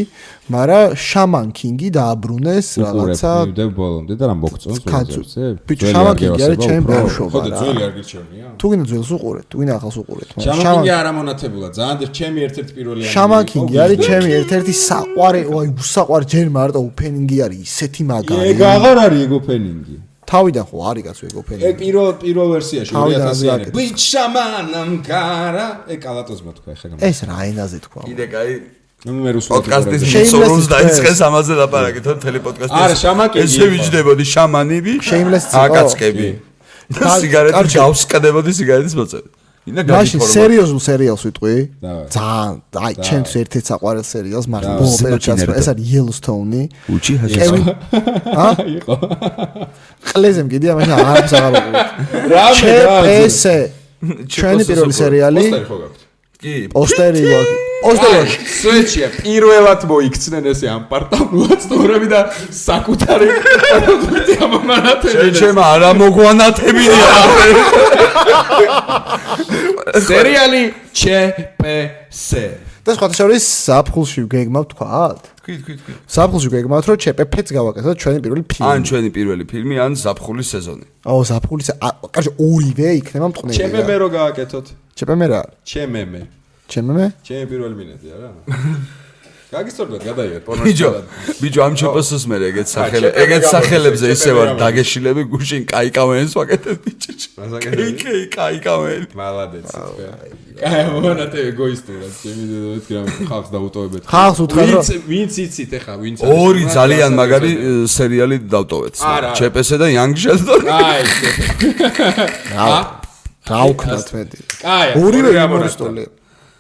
მაგრამ შამან კინგი დააბრუნეს რაღაცა მივდებ ბოლომდე და რა მოგწონს ბოლომდე? ბიჭო, შამან კინგი არის ჩემი ბავშვობა ხო და ძველი არ გირჩევნია? თუ გინდა ძველს უყურეთ, თუ გინდა ახალს უყურეთ. მაგრამ შამაკინგი არ ამონათებულა, ძალიან ჩემი ერთ-ერთი პირველი ანიმე შამან კინგი არის ჩემი ერთ-ერთი საყვარე, ой, უსაყვარ ჯერ მარტო ოფენინგი არის ისეთი მაგარი. ეგ აღარ არის ეგ ოფენინგი. თავიდან ხო არის კაცო ეგ ეგ ოფენინგი. პირველ პირველ ვერსიაში თავიდან 2000-იანი. აკეთეს. ბიჭ შამანამ კარა. ეგ კალატოზმა თქვა ხა გამ. ეს რა ენაზე თქვა? კიდე კაი ნუ მე რუსულად პოდკასტის is დაიწყეს ამაზე ლაპარაკი თო მთელი პოდკასტი არა, შამაკინგი ესე ვიჯდებოდი შამანები აკაცკები სიგარეტი კარჩე. გავსკდებოდი სიგარეტის მოწევით ინა მაშინ გაიქორა სერიოზულ სერიალს ვიტყვი. ძალიან, აი, ჩემთვის ერთ-ერთი საყვარელ სერიალს, დავაი. ბოლო პერიოდში ეს არის Yellowstone-ი. უჩი კევინ ა? <laughs> იყო. ყლეზე მგიდია მაშინ არ არის აღარ <laughs> რამე რა ესე ჩვენი პირველი სერიალი. პოსტერი ხო გაქვთ? კი. პოსტერი გვაქვს პოსტერი სვეჩია პირველად მოიქცნენ ესე ამ პარტამულაცტორები და საკუთარი პროდუქტი ამანათები შეჩემა არა მოგვანათებია სერიალი ჩპს და სხვა შორის საფხულში გეგმა ვთქვათ თქვი, თქვი, თქვი. ზაფხულში გვეგმათ, რომ ჩპფ-ც გავაკეთოთ ჩვენი პირველი ფილმი. ან ჩვენი პირველი ფილმი, ან ზაფხულის სეზონი. აო, ზაფხულის, კარგი, ორივე იქნება მტყნელი. ჩმმ რო გააკეთოთ. ჩმმ რა? ჩმმ. ჩმმ? ჩემი პირველი მინეტი არა? გაგისწორდეთ, გადაიღეთ ბიჯო პორნოშიც. ბიჯო ამ ჩოპოსს მე ეგეთ სახელი ჩეპები ეგეთ გამოდის, სახელებზე ისე ვარ დაგეშილები გუშინ კაიკავენს ვაკეთებ ბიჭო მას აკეთებდი? კი კაიკავენ მალადეც. კაი, მომანათე ეგოისტურად, ჩემი გრამ ხალხს დაუტოვებეთ. ხალხს უთხრა, რომ- ვინც იცით ახლა, ვინც არის? ორი რა, ძალიან რა, მაგარი რა, სერიალი დავტოვეთ ჩეპესე და იანგ შელდონი აი, ა დავქნათ მეტი. კაი, ორივე ორი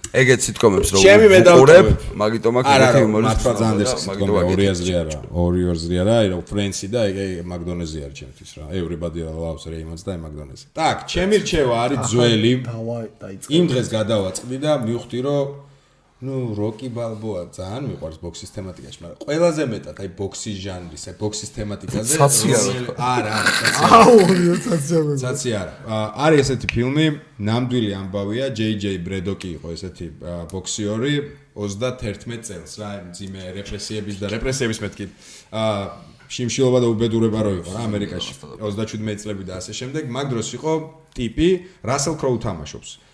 იმორისტული. ეგეთ სიტყვებს რო ჩემი მე უყურებ, დავტოვებ. მაგიტომ აქ არა, ეგეთი არა, იმორი მართლა ძალიან ეს მაგიტომ სიტყვა აქ ორი ეგეთი აზრი არა. ორი აზრი არა, აი რა ფრენსი და ეგ ეგ მაკდონეზი არის ჩემთვის რა. Everybody loves Raymond's და მაკდონეზი. так, ჩემი რჩევა არის ძველი. დავაი დაიწყე. იმ დღეს გადავაწყდი და მივხვდი რომ ну როკი ბალბოა ძალიან მიყვარს ბოქსის თემატიკაში, მაგრამ ყველაზე მეტად აი ბოქსის ჟანრის, აი ბოქსის თემატიკაზე <laughs> არა, აუ, ოციაცია. ცაცი არა. არის ესეთი ფილმი, ნამდვილი ამბავია, JJ ბრედოკი იყო ესეთი ბოქსიორი 31 წელს რა, ძიმე რეპრესიების და რეპრესიების მეთქი. აა შიმშილობა და უბედურება რო იყო რა ამერიკაში 37 წლები და ასე შემდეგ, მაგ დროს იყო ტიპი რასელ კროუ თამაშობს. აა,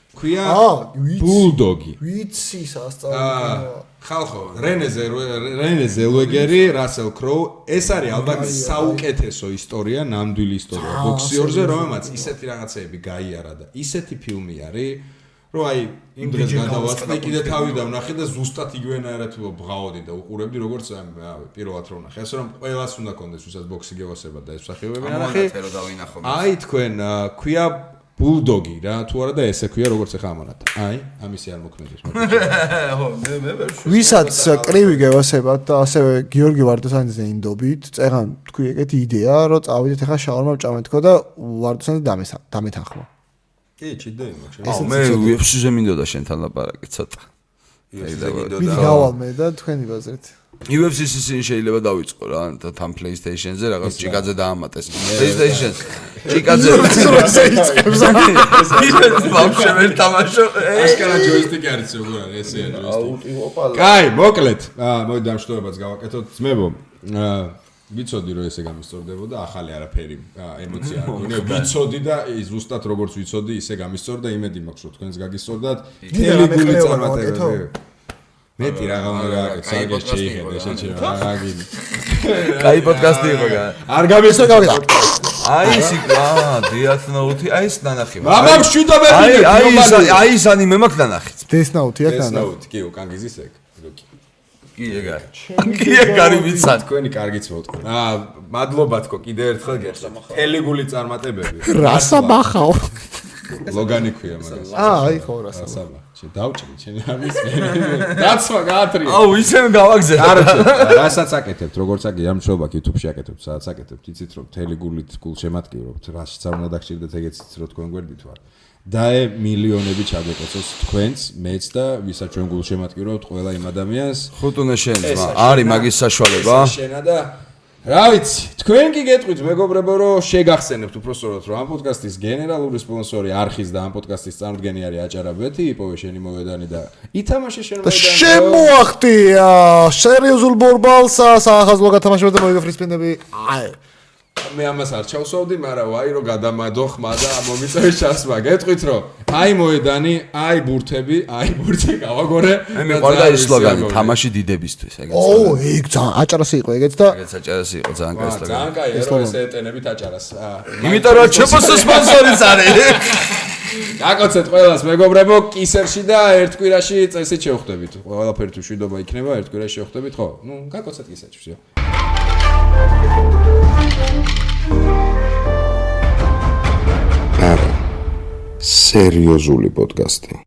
ვიცი. ბულდოგი. ვიცი სასწავლებელი. ხალხო რენე ზელ- რენე ზელვეგერი რასელ კროუ ეს არის ალბათ საუკეთესო ისტორია ნამდვილი ისტორია ბოქსიორზე რომელმაც ისეთი რაღაცეები გაიარა და ისეთი ფილმი არის რომ აი იმ დღეს გადავაწყდი კიდე თავი დავნახე და ზუსტად იგივენაირად ბღაოდი და უყურებდი როგორც აი პირველად რომ ნახე ასე რომ ყველას უნდა კონდეს ვისაც ბოქსი გევასება და ეს მსახიობები ნახე აი თქვენ ქვია ბულდოგი რა თუ არა და ესე ქვია როგორც ახლა ამონათა აი ამისი არ მოქმედებს <laughs> ხო, მე მე ვერ შევ- ვისაც კრივი გევასებათ და ასევე გიორგი ვარდოსანიძე ინდობით, წერან თქვი ეგეთი იდეა, რომ წავიდეთ ახლა შაურმა ჭამეთქო და ვარდოსანიძე დამესა დამეთანხმა. კი ჩიდე იმოქ აუ მე UFC-ზე მინდოდა შენთან ლაპარაკი ცოტა. მიდი გავალ მე და თქვენი ბაზრით. UFC-ს ისინი შეიძლება დავიწყო რა თან PlayStation-ზე რაღაც ჭიკაძე დაამატეს. PlayStation ჭიკაძე ის ვაფშე ვერ თამაშო. აშკარა ჯოისტიკი არის როგორ არის ესეა ჯოისტიკი. კაი, მოკლედ, აა მოდი დამშტოებაც გავაკეთოთ. ძმებო, აა ვიცოდი რომ ესე გამისწორდებოდა, ახალი არაფერი ემოცია არ გქონია. ვიცოდი და ზუსტად როგორც ვიცოდი, ისე გამისწორდა, იმედი მაქვს რომ თქვენს გაგისწორდათ. რამე გული წარმატებები. მეტი რა გამა გააკეთე, კაი საგერ პოდკასტი შეიძლება იყო რა. შეჩერა რა გინი. კაი პოდკასტი იყო გა. არ გამისწორდა გავიდა. აი ის იყო, აა, Note, აი ეს ნანახი. მამამ შვიდა მე აი აი ის აი ის ანიმე მაქვს ნანახი. დესნაუთი აქ ეს დანა. ნაუტი კი უკანგიზის ეგ. კი ეგ არის. კი ეგ არის ვიცან. თქვენი კარგიც მოვტყო. აა მადლობა თქო კიდე ერთხელ გეხსნა. თელეგული წარმატებები. რასა ბახაო? ლოგანი ქვია მაგას. აა, აი ხო რასა. ასაბა. შე დავჭრი, შენ არის მე. დაცვა გაათრია. აუ ისევ გავაგზე. კაროჩე, რასაც აკეთებთ, როგორც აკი ამ შოუბაკ YouTube-ში აკეთებთ, სადაც აკეთებთ, იცით რომ თელეგულით გულ შემატკივრობთ, რაშიც არ უნდა დაგჭირდეთ ეგეც რომ თქვენ გვერდით ვარ. დაე მილიონები ჩაგეკოცოს თქვენს, მეც და ვისაც ჩვენ გულ შემატკივრობთ, ყველა იმ ადამიანს. ხუტუნე შენ ძმა, არის მაგის საშუალება? შენა და რა ვიცი, თქვენ კი გეტყვით მეგობრებო, რომ შეგახსენებთ უпроსტორად, რომ ამ პოდკასტის გენერალური სპონსორი არხის და ამ პოდკასტის წარმოდგენი არის აჭარა ბეთი, იპოვე შენი მოედანი და ითამაშე შენ მოედანი. შემოახტი სერიოზულ ბორბალს, საახალწლო გათამაშებდა მოიგო ფრისპინები. აი მე ამას არ ჩავსვავდი, მაგრამ აი რომ გადამადო ხმა და მომიწევი შანსმა. გეტყვით რომ აი მოედანი, აი ბურთები, აი ბურთი გავაგორე. მე მიყვარდა ის სლოგანი თამაში დიდებისთვის, ეგეც. ოო, ეგ ძალიან აჭარასი იყო ეგეც და ეგეც აჭარასი იყო ძალიან კაი სლოგანი. ძალიან კაია რომ ესე ეტენებით აჭარას. იმიტომ რომ ჩპს სპონსორიც არის. გაკოცეთ ყველას მეგობრებო კისერში და ერთ კვირაში წესით შევხვდებით. ყველაფერი თუ შვიდობა იქნება, ერთ კვირაში შევხვდებით, ხო? ნუ გაკოცეთ კისერში. Thank you. არა სერიოზული პოდკასტი